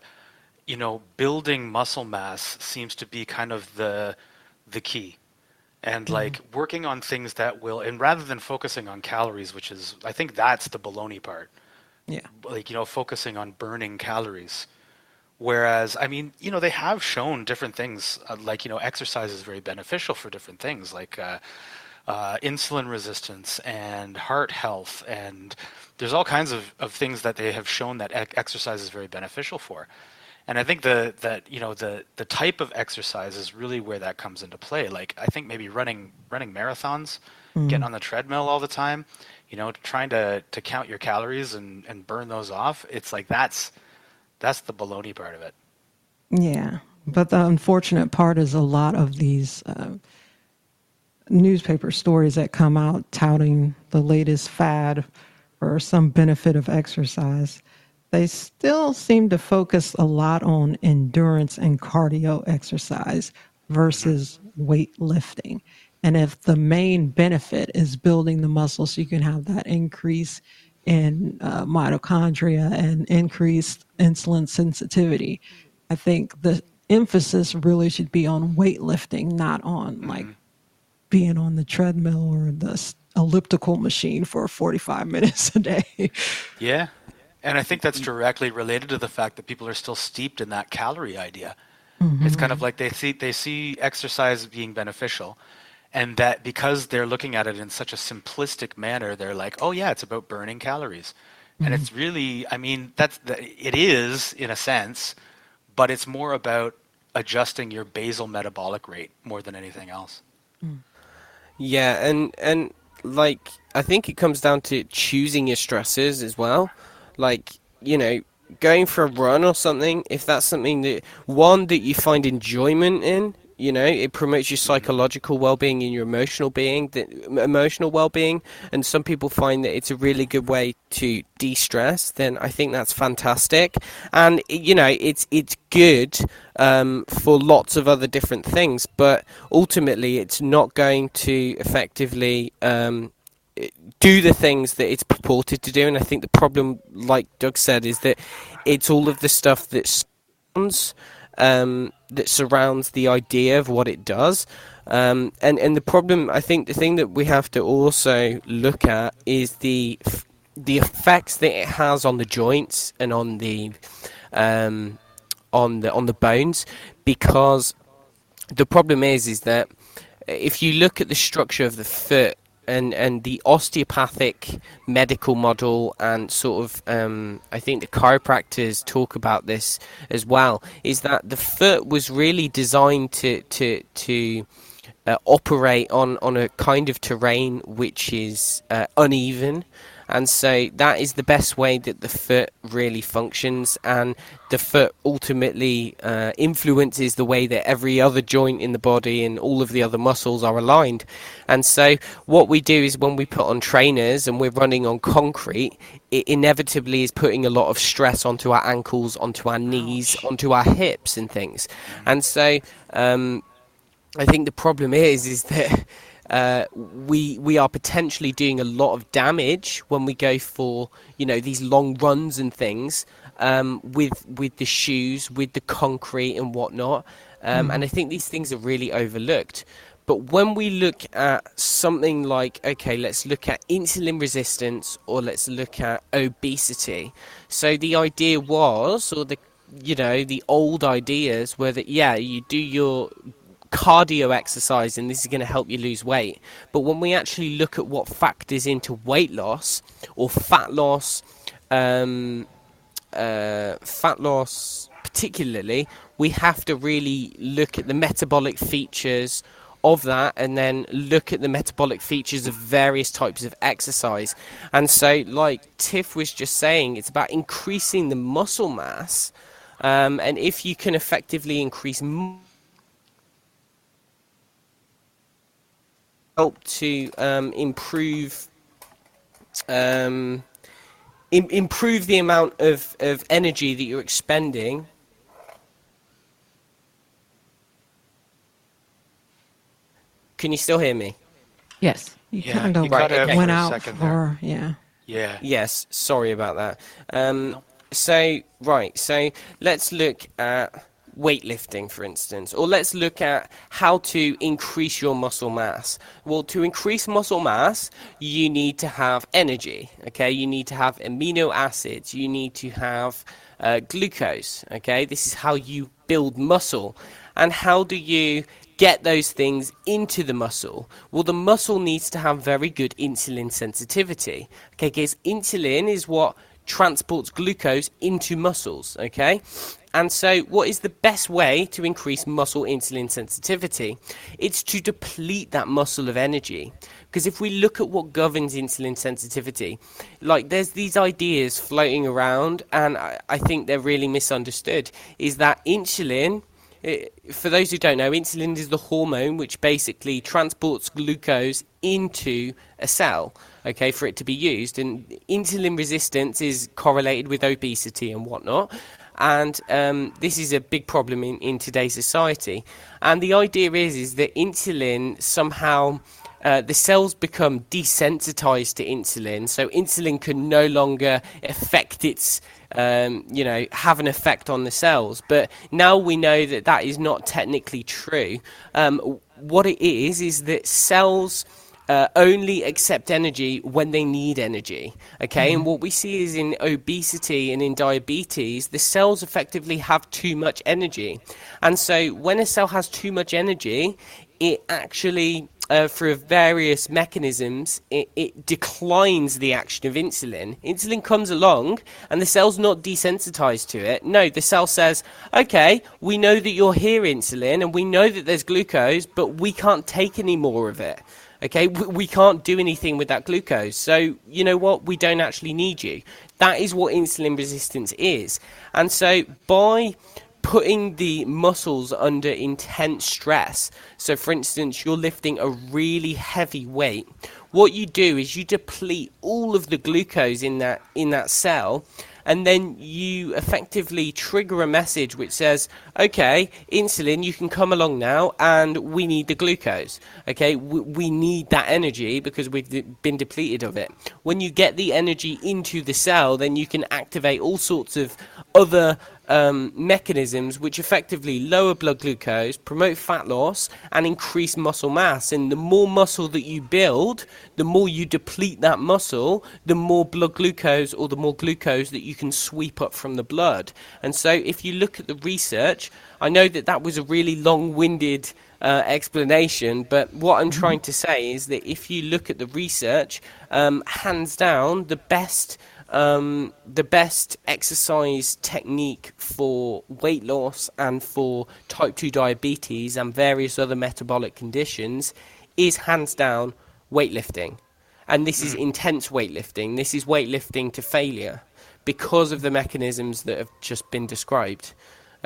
you know, building muscle mass seems to be kind of the the key. and like working on things that will and rather than focusing on calories which is i think that's the baloney part Yeah. like you know focusing on burning calories whereas i mean you know they have shown different things uh, like you know exercise is very beneficial for different things like uh, uh, insulin resistance and heart health and there's all kinds of, of things that they have shown that ec- exercise is very beneficial for and i think the that you know the the type of exercise is really where that comes into play. Like i think maybe running running marathons getting on the treadmill all the time you know trying to to count your calories and and burn those off it's like that's that's the baloney part of it. Yeah, but the unfortunate part is a lot of these uh, newspaper stories that come out touting the latest fad or some benefit of exercise. They still seem to focus a lot on endurance and cardio exercise versus weightlifting. And if the main benefit is building the muscle so you can have that increase in uh, mitochondria and increased insulin sensitivity, I think the emphasis really should be on weightlifting, not on like being on the treadmill or the elliptical machine for 45 <laughs> minutes a day. yeah and i think that's mm-hmm. directly related to the fact that people are still steeped in that calorie idea. Mm-hmm. It's kind of like they see they see exercise being beneficial and that because they're looking at it in such a simplistic manner they're like oh yeah it's about burning calories. And it's mm-hmm. really i mean that's the, it is in a sense but it's more about adjusting your basal metabolic rate more than anything else. Mm. Yeah, and and like I think it comes down to choosing your stresses as well. Like, you know, going for a run or something, if that's something that one that you find enjoyment in, you know, it promotes your psychological well-being and your emotional being, the emotional well-being, and some people find that it's a really good way to de-stress, then I think that's fantastic. And you know, it's it's good um, for lots of other different things, but ultimately, it's not going to effectively um, do the things that it's purported to do. And I think the problem, like Doug said, is that it's all of the stuff that surrounds um, that surrounds the idea of what it does. Um, and and the problem, I think, the thing that we have to also look at is the the effects that it has on the joints and on the um, on the on the bones, because the problem is is that if you look at the structure of the foot and and the osteopathic medical model and sort of um, I think the chiropractors talk about this as well is that the foot was really designed to to to uh, operate on on a kind of terrain which is uh, uneven and so that is the best way that the foot really functions. And the foot ultimately uh, influences the way that every other joint in the body and all of the other muscles are aligned. And so what we do is when we put on trainers and we're running on concrete it inevitably is putting a lot of stress onto our ankles onto our knees onto our hips and things. And so um, I think the problem is is that <laughs> uh, we we are potentially doing a lot of damage when we go for you know these long runs and things um, with with the shoes, with the concrete and whatnot. Um, And I think these things are really overlooked. But when we look at something like, okay, let's look at insulin resistance or let's look at obesity. So the idea was, or the you know the old ideas were that yeah, you do your cardio exercise and this is going to help you lose weight. But when we actually look at what factors into weight loss or fat loss, um, uh, fat loss particularly, we have to really look at the metabolic features of that and then look at the metabolic features of various types of exercise. And so, like Tiff was just saying, it's about increasing the muscle mass. Um, and if you can effectively increase help to um, improve um, im- improve the amount of, of energy that you're expending. Can you still hear me? Yes. You Yeah, kind of you cut out went out second for, yeah. yeah Yes, sorry about that. Um, so right, so let's look at weightlifting, for instance, or let's look at how to increase your muscle mass. Well, to increase muscle mass, you need to have energy, okay? You need to have amino acids, you need to have uh, glucose, okay? This is how you build muscle. And how do you get those things into the muscle? Well, the muscle needs to have very good insulin sensitivity, okay? Because insulin is what transports glucose into muscles, okay? And so, what is the best way to increase muscle insulin sensitivity? It's to deplete that muscle of energy. Because if we look at what governs insulin sensitivity, like there's these ideas floating around, and I, I think they're really misunderstood, is that insulin eh, for those who don't know, insulin is the hormone which basically transports glucose into a cell, okay, for it to be used. And insulin resistance is correlated with obesity and whatnot. And um, this is a big problem in, in today's society. And the idea is, is that insulin somehow. Uh, the cells become desensitized to insulin, so insulin can no longer affect its um, you know, have an effect on the cells. But now we know that that is not technically true. Um, what it is is that cells. Uh, only accept energy when they need energy. Okay, mm-hmm. and what we see is in obesity and in diabetes, the cells effectively have too much energy. And so when a cell has too much energy, it actually uh, through various mechanisms, it, it, declines the action of insulin. Insulin comes along, and the cell's not desensitized to it. No, the cell says, okay, we know that you're here, insulin, and we know that there's glucose, but we can't take any more of it. Okay, we, can't do anything with that glucose. So, you know what? We don't actually need you. That is what insulin resistance is. And so, by putting the muscles under intense stress. So, for instance, you're lifting a really heavy weight. What you do is you deplete all of the glucose in that in that cell, and then you effectively trigger a message which says, "Okay, insulin, you can come along now, and we need the glucose. Okay, we, we need that energy because we've been depleted of it. When you get the energy into the cell, then you can activate all sorts of other um, mechanisms which effectively lower blood glucose, promote fat loss, and increase muscle mass. And the more muscle that you build, the more you deplete that muscle, the more blood glucose or the more glucose that you can sweep up from the blood. And so, if you look at the research, I know that that was a really long winded uh, explanation, but what I'm trying to say is that if you look at the research, um, hands down, the best um, the best exercise technique for weight loss and for type 2 diabetes and various other metabolic conditions is hands down weightlifting. And this is mm. intense weightlifting. This is weightlifting to failure because of the mechanisms that have just been described.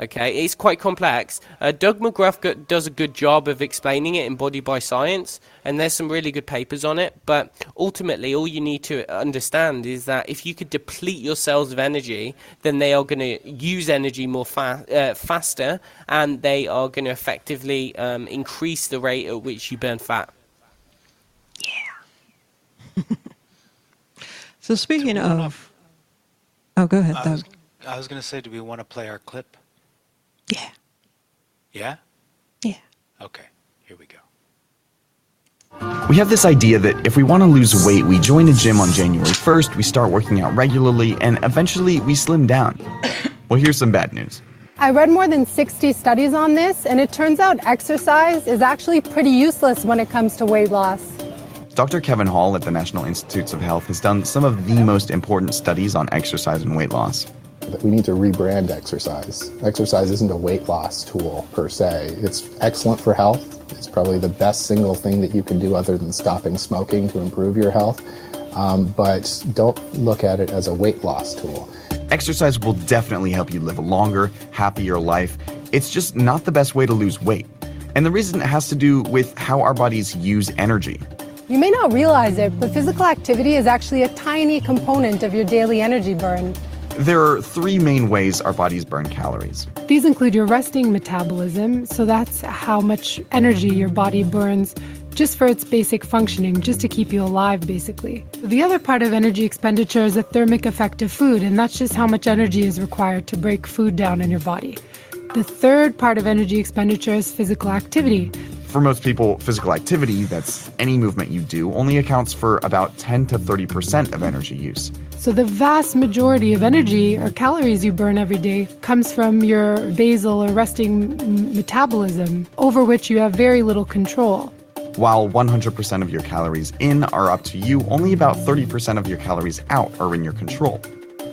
Okay, it's quite complex. Uh, Doug McGuff does a good job of explaining it in Body by Science, and there's some really good papers on it. But ultimately, all you need to understand is that if you could deplete your cells of energy, then they are going to use energy more fa- uh, faster, and they are going to effectively um, increase the rate at which you burn fat. Yeah. <laughs> so speaking of, oh, go ahead, Doug. I was, was going to say, do we want to play our clip? Yeah. Yeah? Yeah. Okay, here we go. We have this idea that if we want to lose weight, we join a gym on January 1st, we start working out regularly, and eventually we slim down. <coughs> well, here's some bad news. I read more than 60 studies on this, and it turns out exercise is actually pretty useless when it comes to weight loss. Dr. Kevin Hall at the National Institutes of Health has done some of the most important studies on exercise and weight loss that we need to rebrand exercise. Exercise isn't a weight loss tool per se. It's excellent for health. It's probably the best single thing that you can do other than stopping smoking to improve your health. Um, but don't look at it as a weight loss tool. Exercise will definitely help you live a longer, happier life. It's just not the best way to lose weight. And the reason it has to do with how our bodies use energy. You may not realize it, but physical activity is actually a tiny component of your daily energy burn. There are three main ways our bodies burn calories. These include your resting metabolism, so that's how much energy your body burns just for its basic functioning, just to keep you alive, basically. The other part of energy expenditure is the thermic effect of food, and that's just how much energy is required to break food down in your body. The third part of energy expenditure is physical activity. For most people, physical activity, that's any movement you do, only accounts for about 10 to 30% of energy use. So the vast majority of energy or calories you burn every day comes from your basal or resting metabolism, over which you have very little control. While 100% of your calories in are up to you, only about 30% of your calories out are in your control.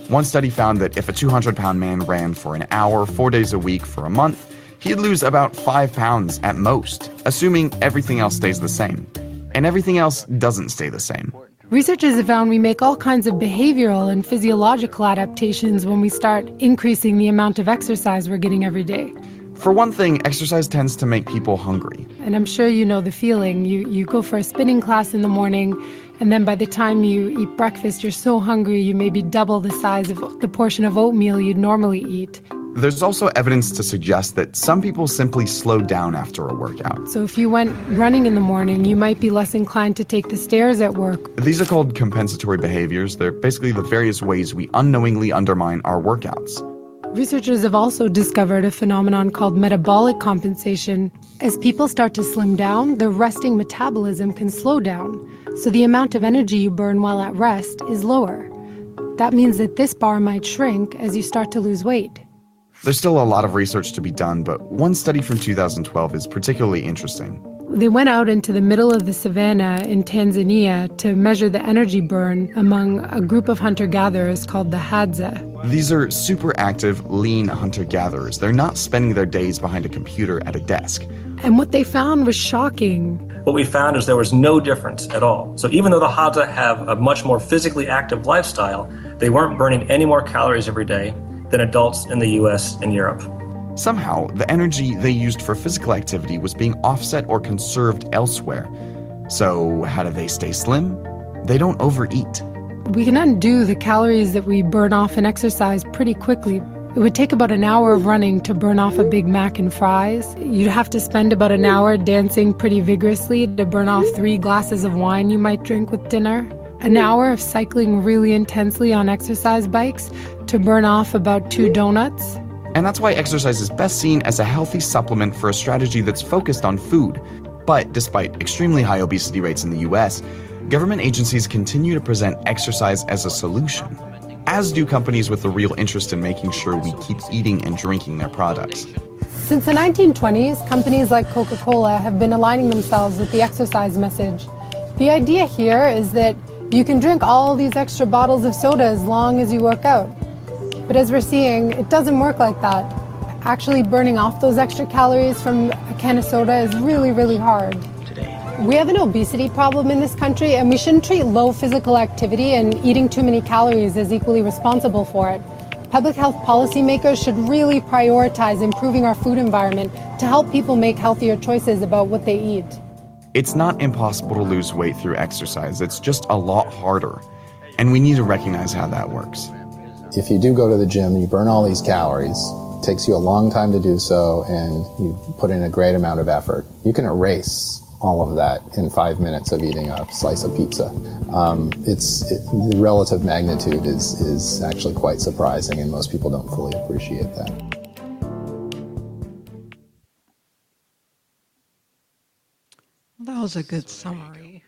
One study found that if a 200 pound man ran for an hour, four days a week for a month, he'd lose about five pounds at most, assuming everything else stays the same. And everything else doesn't stay the same. Researchers have found we make all kinds of behavioral and physiological adaptations when we start increasing the amount of exercise we're getting every day. For one thing, exercise tends to make people hungry. And I'm sure you know the feeling. You, you go for a spinning class in the morning, and then by the time you eat breakfast, you're so hungry you maybe double the size of the portion of oatmeal you'd normally eat. There's also evidence to suggest that some people simply slow down after a workout. So if you went running in the morning, you might be less inclined to take the stairs at work. These are called compensatory behaviors. They're basically the various ways we unknowingly undermine our workouts. Researchers have also discovered a phenomenon called metabolic compensation. As people start to slim down, their resting metabolism can slow down, so the amount of energy you burn while at rest is lower. That means that this bar might shrink as you start to lose weight. There's still a lot of research to be done, but one study from 2012 is particularly interesting. They went out into the middle of the savannah in Tanzania to measure the energy burn among a group of hunter gatherers called the Hadza. These are super active, lean hunter gatherers. They're not spending their days behind a computer at a desk. And what they found was shocking. What we found is there was no difference at all. So even though the Hadza have a much more physically active lifestyle, they weren't burning any more calories every day than adults in the US and Europe. Somehow, the energy they used for physical activity was being offset or conserved elsewhere. So, how do they stay slim? They don't overeat. We can undo the calories that we burn off in exercise pretty quickly. It would take about an hour of running to burn off a Big Mac and fries. You'd have to spend about an hour dancing pretty vigorously to burn off three glasses of wine you might drink with dinner. An hour of cycling really intensely on exercise bikes to burn off about two donuts. And that's why exercise is best seen as a healthy supplement for a strategy that's focused on food. But despite extremely high obesity rates in the US, government agencies continue to present exercise as a solution, as do companies with a real interest in making sure we keep eating and drinking their products. Since the 1920s, companies like Coca Cola have been aligning themselves with the exercise message. The idea here is that you can drink all these extra bottles of soda as long as you work out. But as we're seeing, it doesn't work like that. Actually, burning off those extra calories from a can of soda is really, really hard. We have an obesity problem in this country, and we shouldn't treat low physical activity and eating too many calories as equally responsible for it. Public health policymakers should really prioritize improving our food environment to help people make healthier choices about what they eat. It's not impossible to lose weight through exercise, it's just a lot harder. And we need to recognize how that works if you do go to the gym, you burn all these calories. It takes you a long time to do so, and you put in a great amount of effort. You can erase all of that in five minutes of eating a slice of pizza. Um, it's it, the relative magnitude is is actually quite surprising, and most people don't fully appreciate that. Was a good summary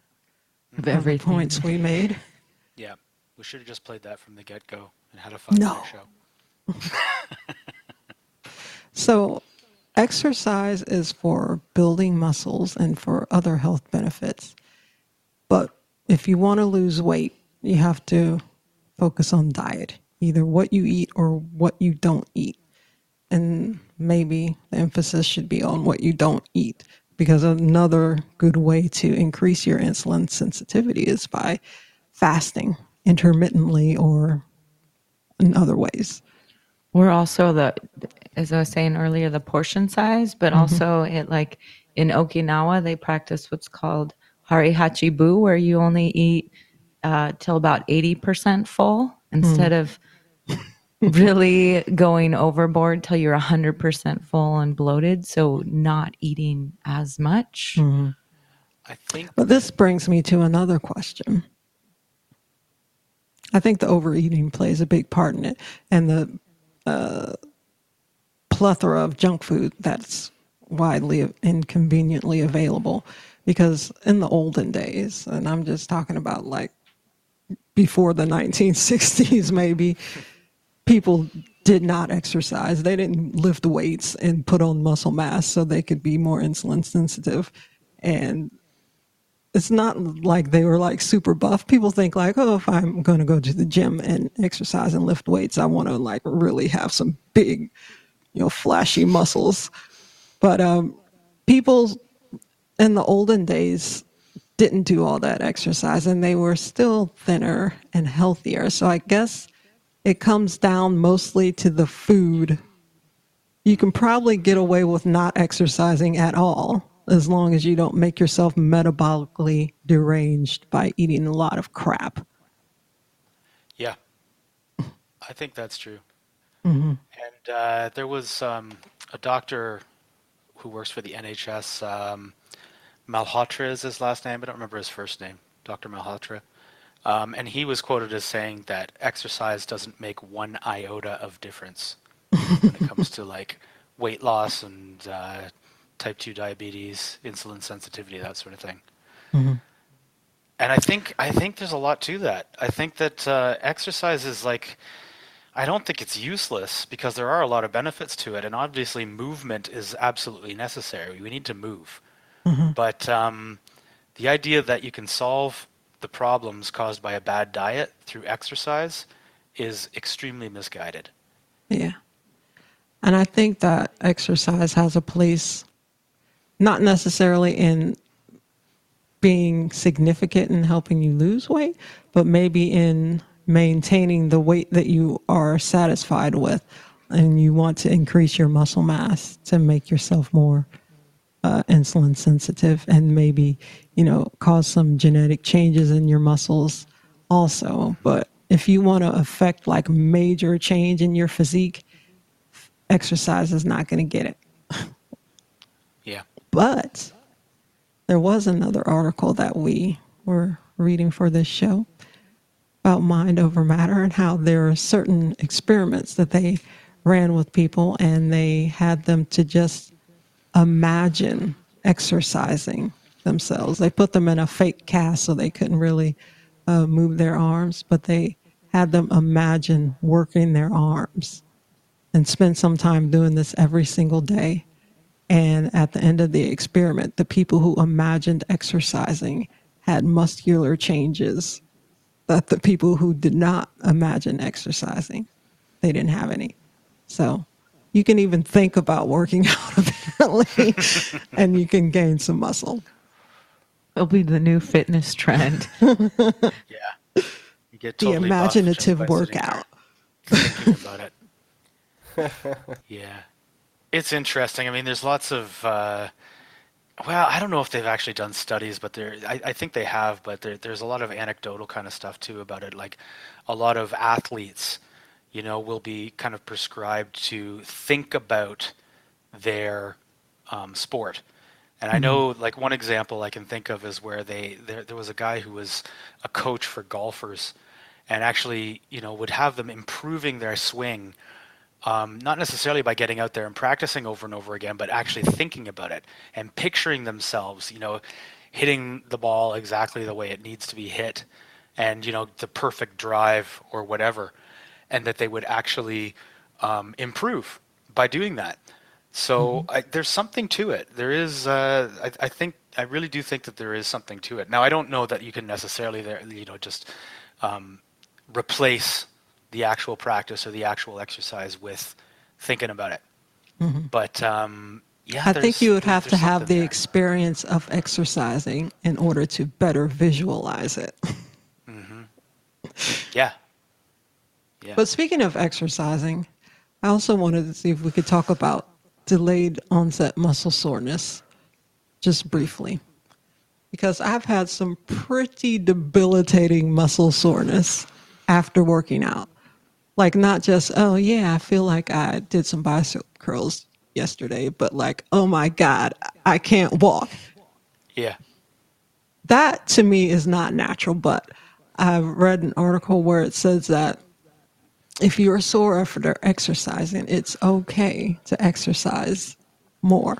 of every points we made. <laughs> Yeah, we should have just played that from the get go and had a fun no. show. <laughs> so, exercise is for building muscles and for other health benefits. But if you want to lose weight, you have to focus on diet, either what you eat or what you don't eat. And maybe the emphasis should be on what you don't eat because another good way to increase your insulin sensitivity is by fasting intermittently or in other ways. We're also the, as I was saying earlier, the portion size, but mm-hmm. also it like in Okinawa they practice what's called hara hachi bu, where you only eat uh, till about eighty percent full instead mm. of really going overboard till you're 100% full and bloated so not eating as much mm-hmm. i think but this brings me to another question I think the overeating plays a big part in it, and the uh, plethora of junk food that's widely and conveniently available. Because in the olden days, and I'm just talking about like before the 1960s, maybe, people did not exercise. They didn't lift weights and put on muscle mass so they could be more insulin sensitive. And it's not like they were like super buff. People think like, oh, if I'm going to go to the gym and exercise and lift weights, I want to like really have some big, you know, flashy muscles. But um, people in the olden days didn't do all that exercise and they were still thinner and healthier. So I guess it comes down mostly to the food. You can probably get away with not exercising at all as long as you don't make yourself metabolically deranged by eating a lot of crap. Yeah, I think that's true. Mm-hmm. And uh, there was um, a doctor who works for the NHS. Um, Malhotra is his last name. I don't remember his first name. Dr. Malhotra. Um, and he was quoted as saying that exercise doesn't make one iota of difference when it comes to like <laughs> weight loss and uh, type 2 diabetes, insulin sensitivity, that sort of thing. Mm-hmm. And I think I think there's a lot to that. I think that uh, exercise is like I don't think it's useless because there are a lot of benefits to it, and obviously movement is absolutely necessary. We need to move, mm-hmm. but um, the idea that you can solve the problems caused by a bad diet through exercise is extremely misguided. Yeah. And I think that exercise has a place not necessarily in being significant in helping you lose weight, but maybe in maintaining the weight that you are satisfied with and you want to increase your muscle mass to make yourself more uh, insulin sensitive and maybe you know cause some genetic changes in your muscles also. But if you want to affect like major change in your physique exercise is not going to get it. <laughs> Yeah. But there was another article that we were reading for this show about mind over matter and how there are certain experiments that they ran with people and they had them to just imagine exercising themselves. They put them in a fake cast so they couldn't really uh, move their arms, but they had them imagine working their arms and spend some time doing this every single day. And at the end of the experiment, the people who imagined exercising had muscular changes that the people who did not imagine exercising, they didn't have any. So you can even think about working <laughs> out apparently, and you can gain some muscle. It'll be the new fitness trend. <laughs> yeah, you get totally the imaginative workout. Thinking about it. <laughs> yeah, it's interesting. I mean, there's lots of. Uh, well, I don't know if they've actually done studies, but there, I, I think they have. But there, there's a lot of anecdotal kind of stuff too about it. Like, a lot of athletes you know, will be kind of prescribed to think about their um, sport. And I mm-hmm. know, like one example I can think of is where they there, there was a guy who was a coach for golfers, and actually, you know, would have them improving their swing, um, not necessarily by getting out there and practicing over and over again, but actually thinking about it and picturing themselves, you know, hitting the ball exactly the way it needs to be hit, and you know, the perfect drive or whatever and that they would actually um, improve by doing that. So mm-hmm. I, there's something to it. There is, uh, I, I, think, I really do think that there is something to it. Now I don't know that you can necessarily, there, you know, just um, replace the actual practice or the actual exercise with thinking about it. Mm-hmm. But um, yeah, I think you would have to have the there. experience of exercising in order to better visualize it. mm-hmm. Yeah, yeah. But speaking of exercising, I also wanted to see if we could talk about delayed onset muscle soreness just briefly. Because I've had some pretty debilitating muscle soreness after working out. Like, not just, oh, yeah, I feel like I did some bicep curls yesterday, but like, oh my God, I can't walk. Yeah. That to me is not natural, but I've read an article where it says that if you're sore after exercising, it's okay to exercise more.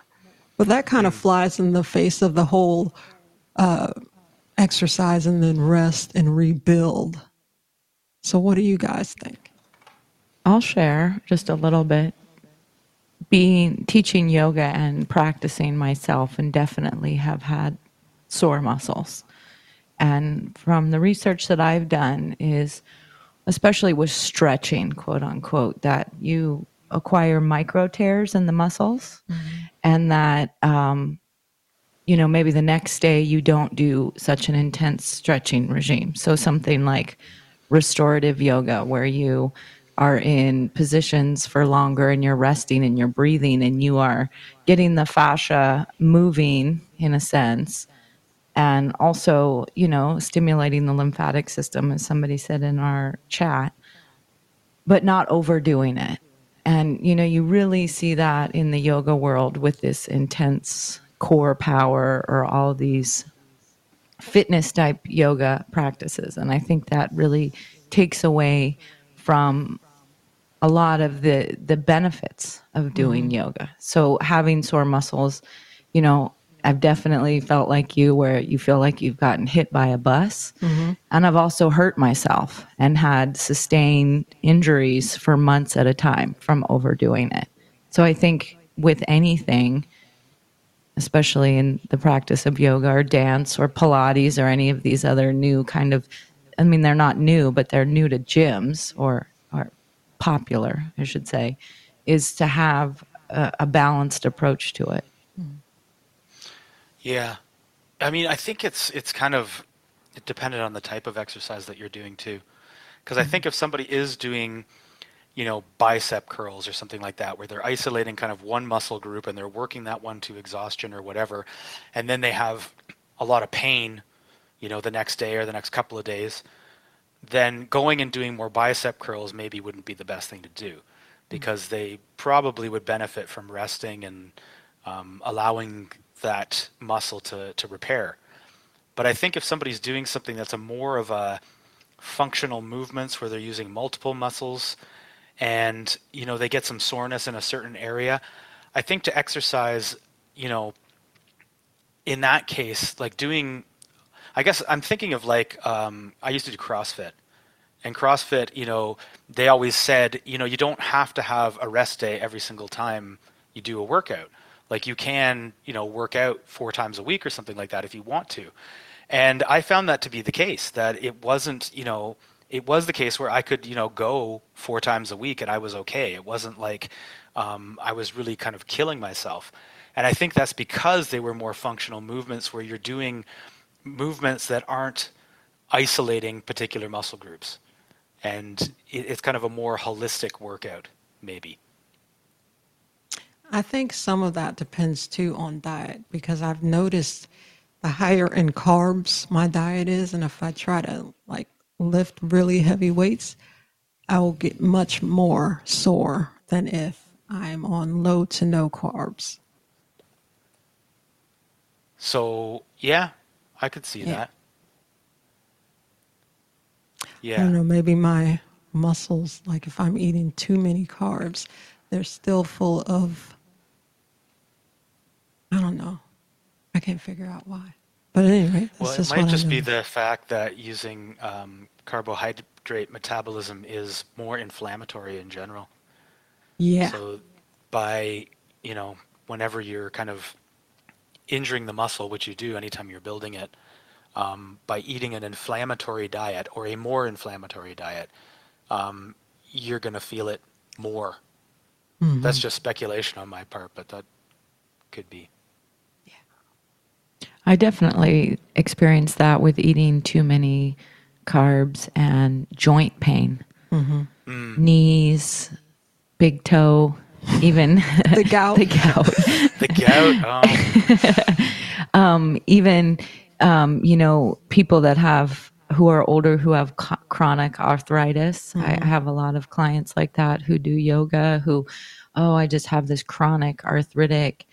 But that kind of flies in the face of the whole uh, exercise and then rest and rebuild. So, what do you guys think? I'll share just a little bit. Being teaching yoga and practicing myself, and definitely have had sore muscles. And from the research that I've done, is especially with stretching, quote unquote, that you acquire micro tears in the muscles, mm-hmm. and that um, you know maybe the next day you don't do such an intense stretching regime. So something like restorative yoga, where you are in positions for longer and you're resting and you're breathing and you are getting the fascia moving in a sense and also you know stimulating the lymphatic system as somebody said in our chat but not overdoing it and you know you really see that in the yoga world with this intense core power or all these fitness type yoga practices and i think that really takes away from a lot of the the benefits of doing mm-hmm. yoga. So having sore muscles, you know, I've definitely felt like you where you feel like you've gotten hit by a bus. Mm-hmm. And I've also hurt myself and had sustained injuries for months at a time from overdoing it. So I think with anything, especially in the practice of yoga or dance or Pilates or any of these other new kind of, I mean, they're not new, but they're new to gyms or are popular, I should say, is to have a, a balanced approach to it. Yeah, I mean, I think it's it's kind of it dependent on the type of exercise that you're doing too, because mm-hmm. I think if somebody is doing you know, bicep curls or something like that, where they're isolating kind of one muscle group and they're working that one to exhaustion or whatever, and then they have a lot of pain, you know, the next day or the next couple of days then going and doing more bicep curls maybe wouldn't be the best thing to do. Because they probably would benefit from resting and um, allowing that muscle to, to repair. But I think if somebody's doing something that's a more of a functional movements where they're using multiple muscles and you know they get some soreness in a certain area, I think to exercise, you know, in that case, like doing I guess I'm thinking of like um, I used to do CrossFit, and CrossFit, you know, they always said, you know, you don't have to have a rest day every single time you do a workout. Like you can, you know, work out four times a week or something like that if you want to. And I found that to be the case. That it wasn't, you know, it was the case where I could, you know, go four times a week and I was okay. It wasn't like um, I was really kind of killing myself. And I think that's because they were more functional movements where you're doing movements that aren't isolating particular muscle groups. And it's kind of a more holistic workout, maybe. I think some of that depends too on diet because I've noticed the higher in carbs my diet is, and if I try to like lift really heavy weights, I will get much more sore than if I'm on low to no carbs. So, yeah, I could see yeah. that. Yeah. I don't know, maybe my muscles, like if I'm eating too many carbs, they're still full of, I don't know. I can't figure out why. But anyway, well, it might just be the fact that using um, carbohydrate metabolism is more inflammatory in general. Yeah. So by, you know, whenever you're kind of injuring the muscle, which you do anytime you're building it, um, by eating an inflammatory diet or a more inflammatory diet, um, you're going to feel it more. Mm-hmm. That's just speculation on my part, but that could be. Yeah. I definitely experienced that with eating too many carbs and joint pain. Mm-hmm. Mm. Knees, big toe, even <laughs> the gout. the gout. the gout. Um. <laughs> um, even um, you know, people that have who are older who have co- chronic arthritis. Mm-hmm. I have a lot of clients like that who do yoga who, oh, I just have this chronic arthritic.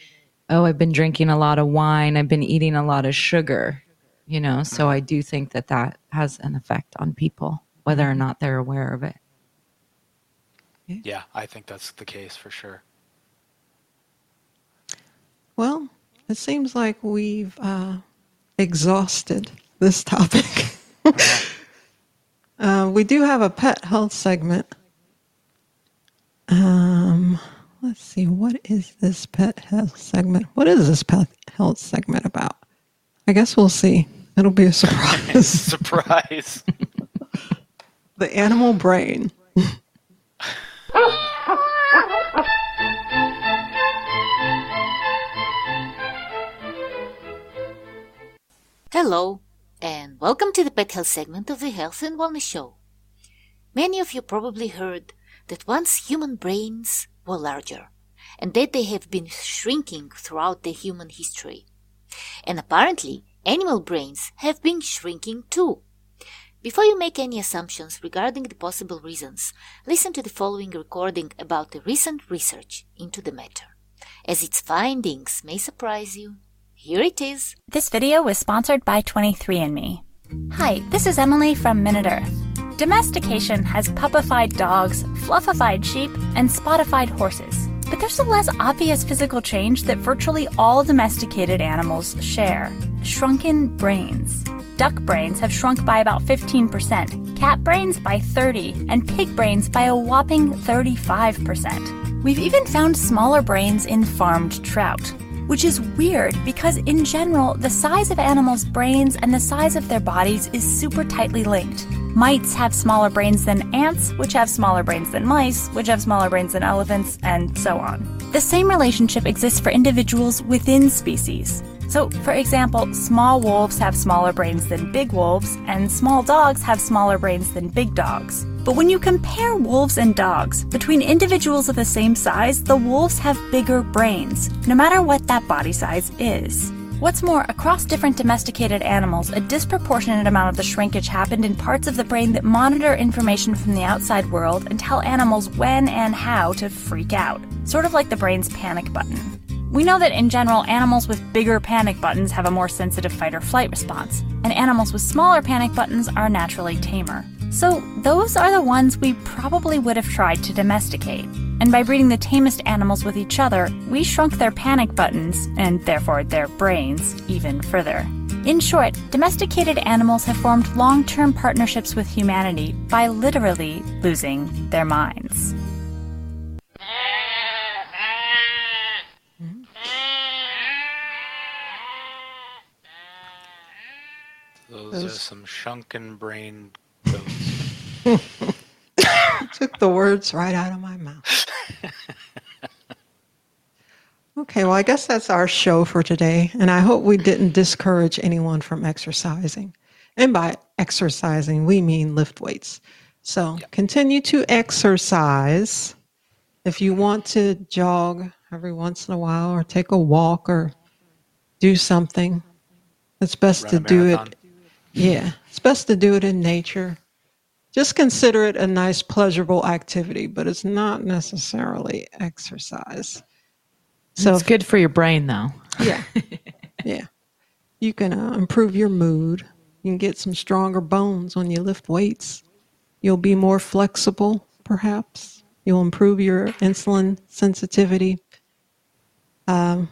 Oh, I've been drinking a lot of wine. I've been eating a lot of sugar. You know, so I do think that that has an effect on people, whether or not they're aware of it. Yeah. yeah, I think that's the case for sure. Well, it seems like we've uh, exhausted this topic. <laughs> uh, we do have a pet health segment. Um, let's see, what is this pet health segment? What is this pet health segment about? I guess we'll see. It'll be a surprise. <laughs> surprise. <laughs> the animal brain. Hello, and welcome to the Pet Health segment of the Health and Wellness Show. Many of you probably heard that once human brains were larger, and that they have been shrinking throughout the human history. And apparently, animal brains have been shrinking too. Before you make any assumptions regarding the possible reasons, listen to the following recording about the recent research into the matter, as its findings may surprise you. Here it is. This video was sponsored by 23andMe. Hi, this is Emily from MinuteEarth. Domestication has puppified dogs, fluffified sheep, and spotified horses. But there's a less obvious physical change that virtually all domesticated animals share shrunken brains. Duck brains have shrunk by about 15%, cat brains by 30, and pig brains by a whopping 35%. We've even found smaller brains in farmed trout which is weird because, in general, the size of animals' brains and the size of their bodies is super tightly linked. Mites have smaller brains than ants, which have smaller brains than mice, which have smaller brains than elephants, and so on. The same relationship exists for individuals within species. So, for example, small wolves have smaller brains than big wolves, and small dogs have smaller brains than big dogs. But when you compare wolves and dogs, between individuals of the same size, the wolves have bigger brains, no matter what that body size is. What's more, across different domesticated animals, a disproportionate amount of the shrinkage happened in parts of the brain that monitor information from the outside world and tell animals when and how to freak out, sort of like the brain's panic button. We know that in general, animals with bigger panic buttons have a more sensitive fight or flight response, and animals with smaller panic buttons are naturally tamer. So, those are the ones we probably would have tried to domesticate. And by breeding the tamest animals with each other, we shrunk their panic buttons, and therefore their brains, even further. In short, domesticated animals have formed long term partnerships with humanity by literally losing their minds. Those are some shrunken brain goats. <laughs> Took the words right out of my mouth. <laughs> okay, well, I guess that's our show for today. And I hope we didn't discourage anyone from exercising. And by exercising, we mean lift weights. So continue to exercise. If you want to jog every once in a while or take a walk or do something, it's best Run to do it yeah, it's best to do it in nature. Just consider it a nice, pleasurable activity, but it's not necessarily exercise. So it's good for your brain, though. Yeah, <laughs> yeah. You can uh, improve your mood. You can get some stronger bones when you lift weights. You'll be more flexible, perhaps. You'll improve your insulin sensitivity. Um,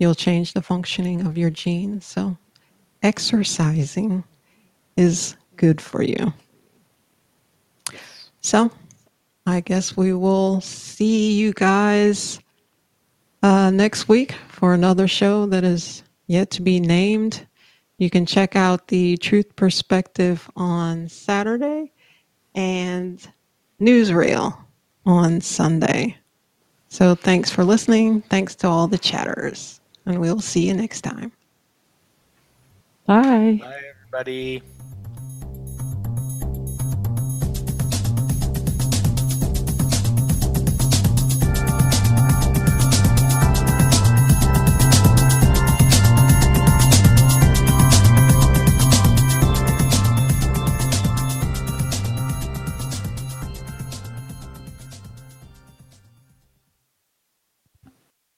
you'll change the functioning of your genes. So, exercising is good for you. So, I guess we will see you guys uh, next week for another show that is yet to be named. You can check out the Truth Perspective on Saturday and NewsReal on Sunday. So, thanks for listening. Thanks to all the chatters. And we'll see you next time. Bye. Bye, everybody.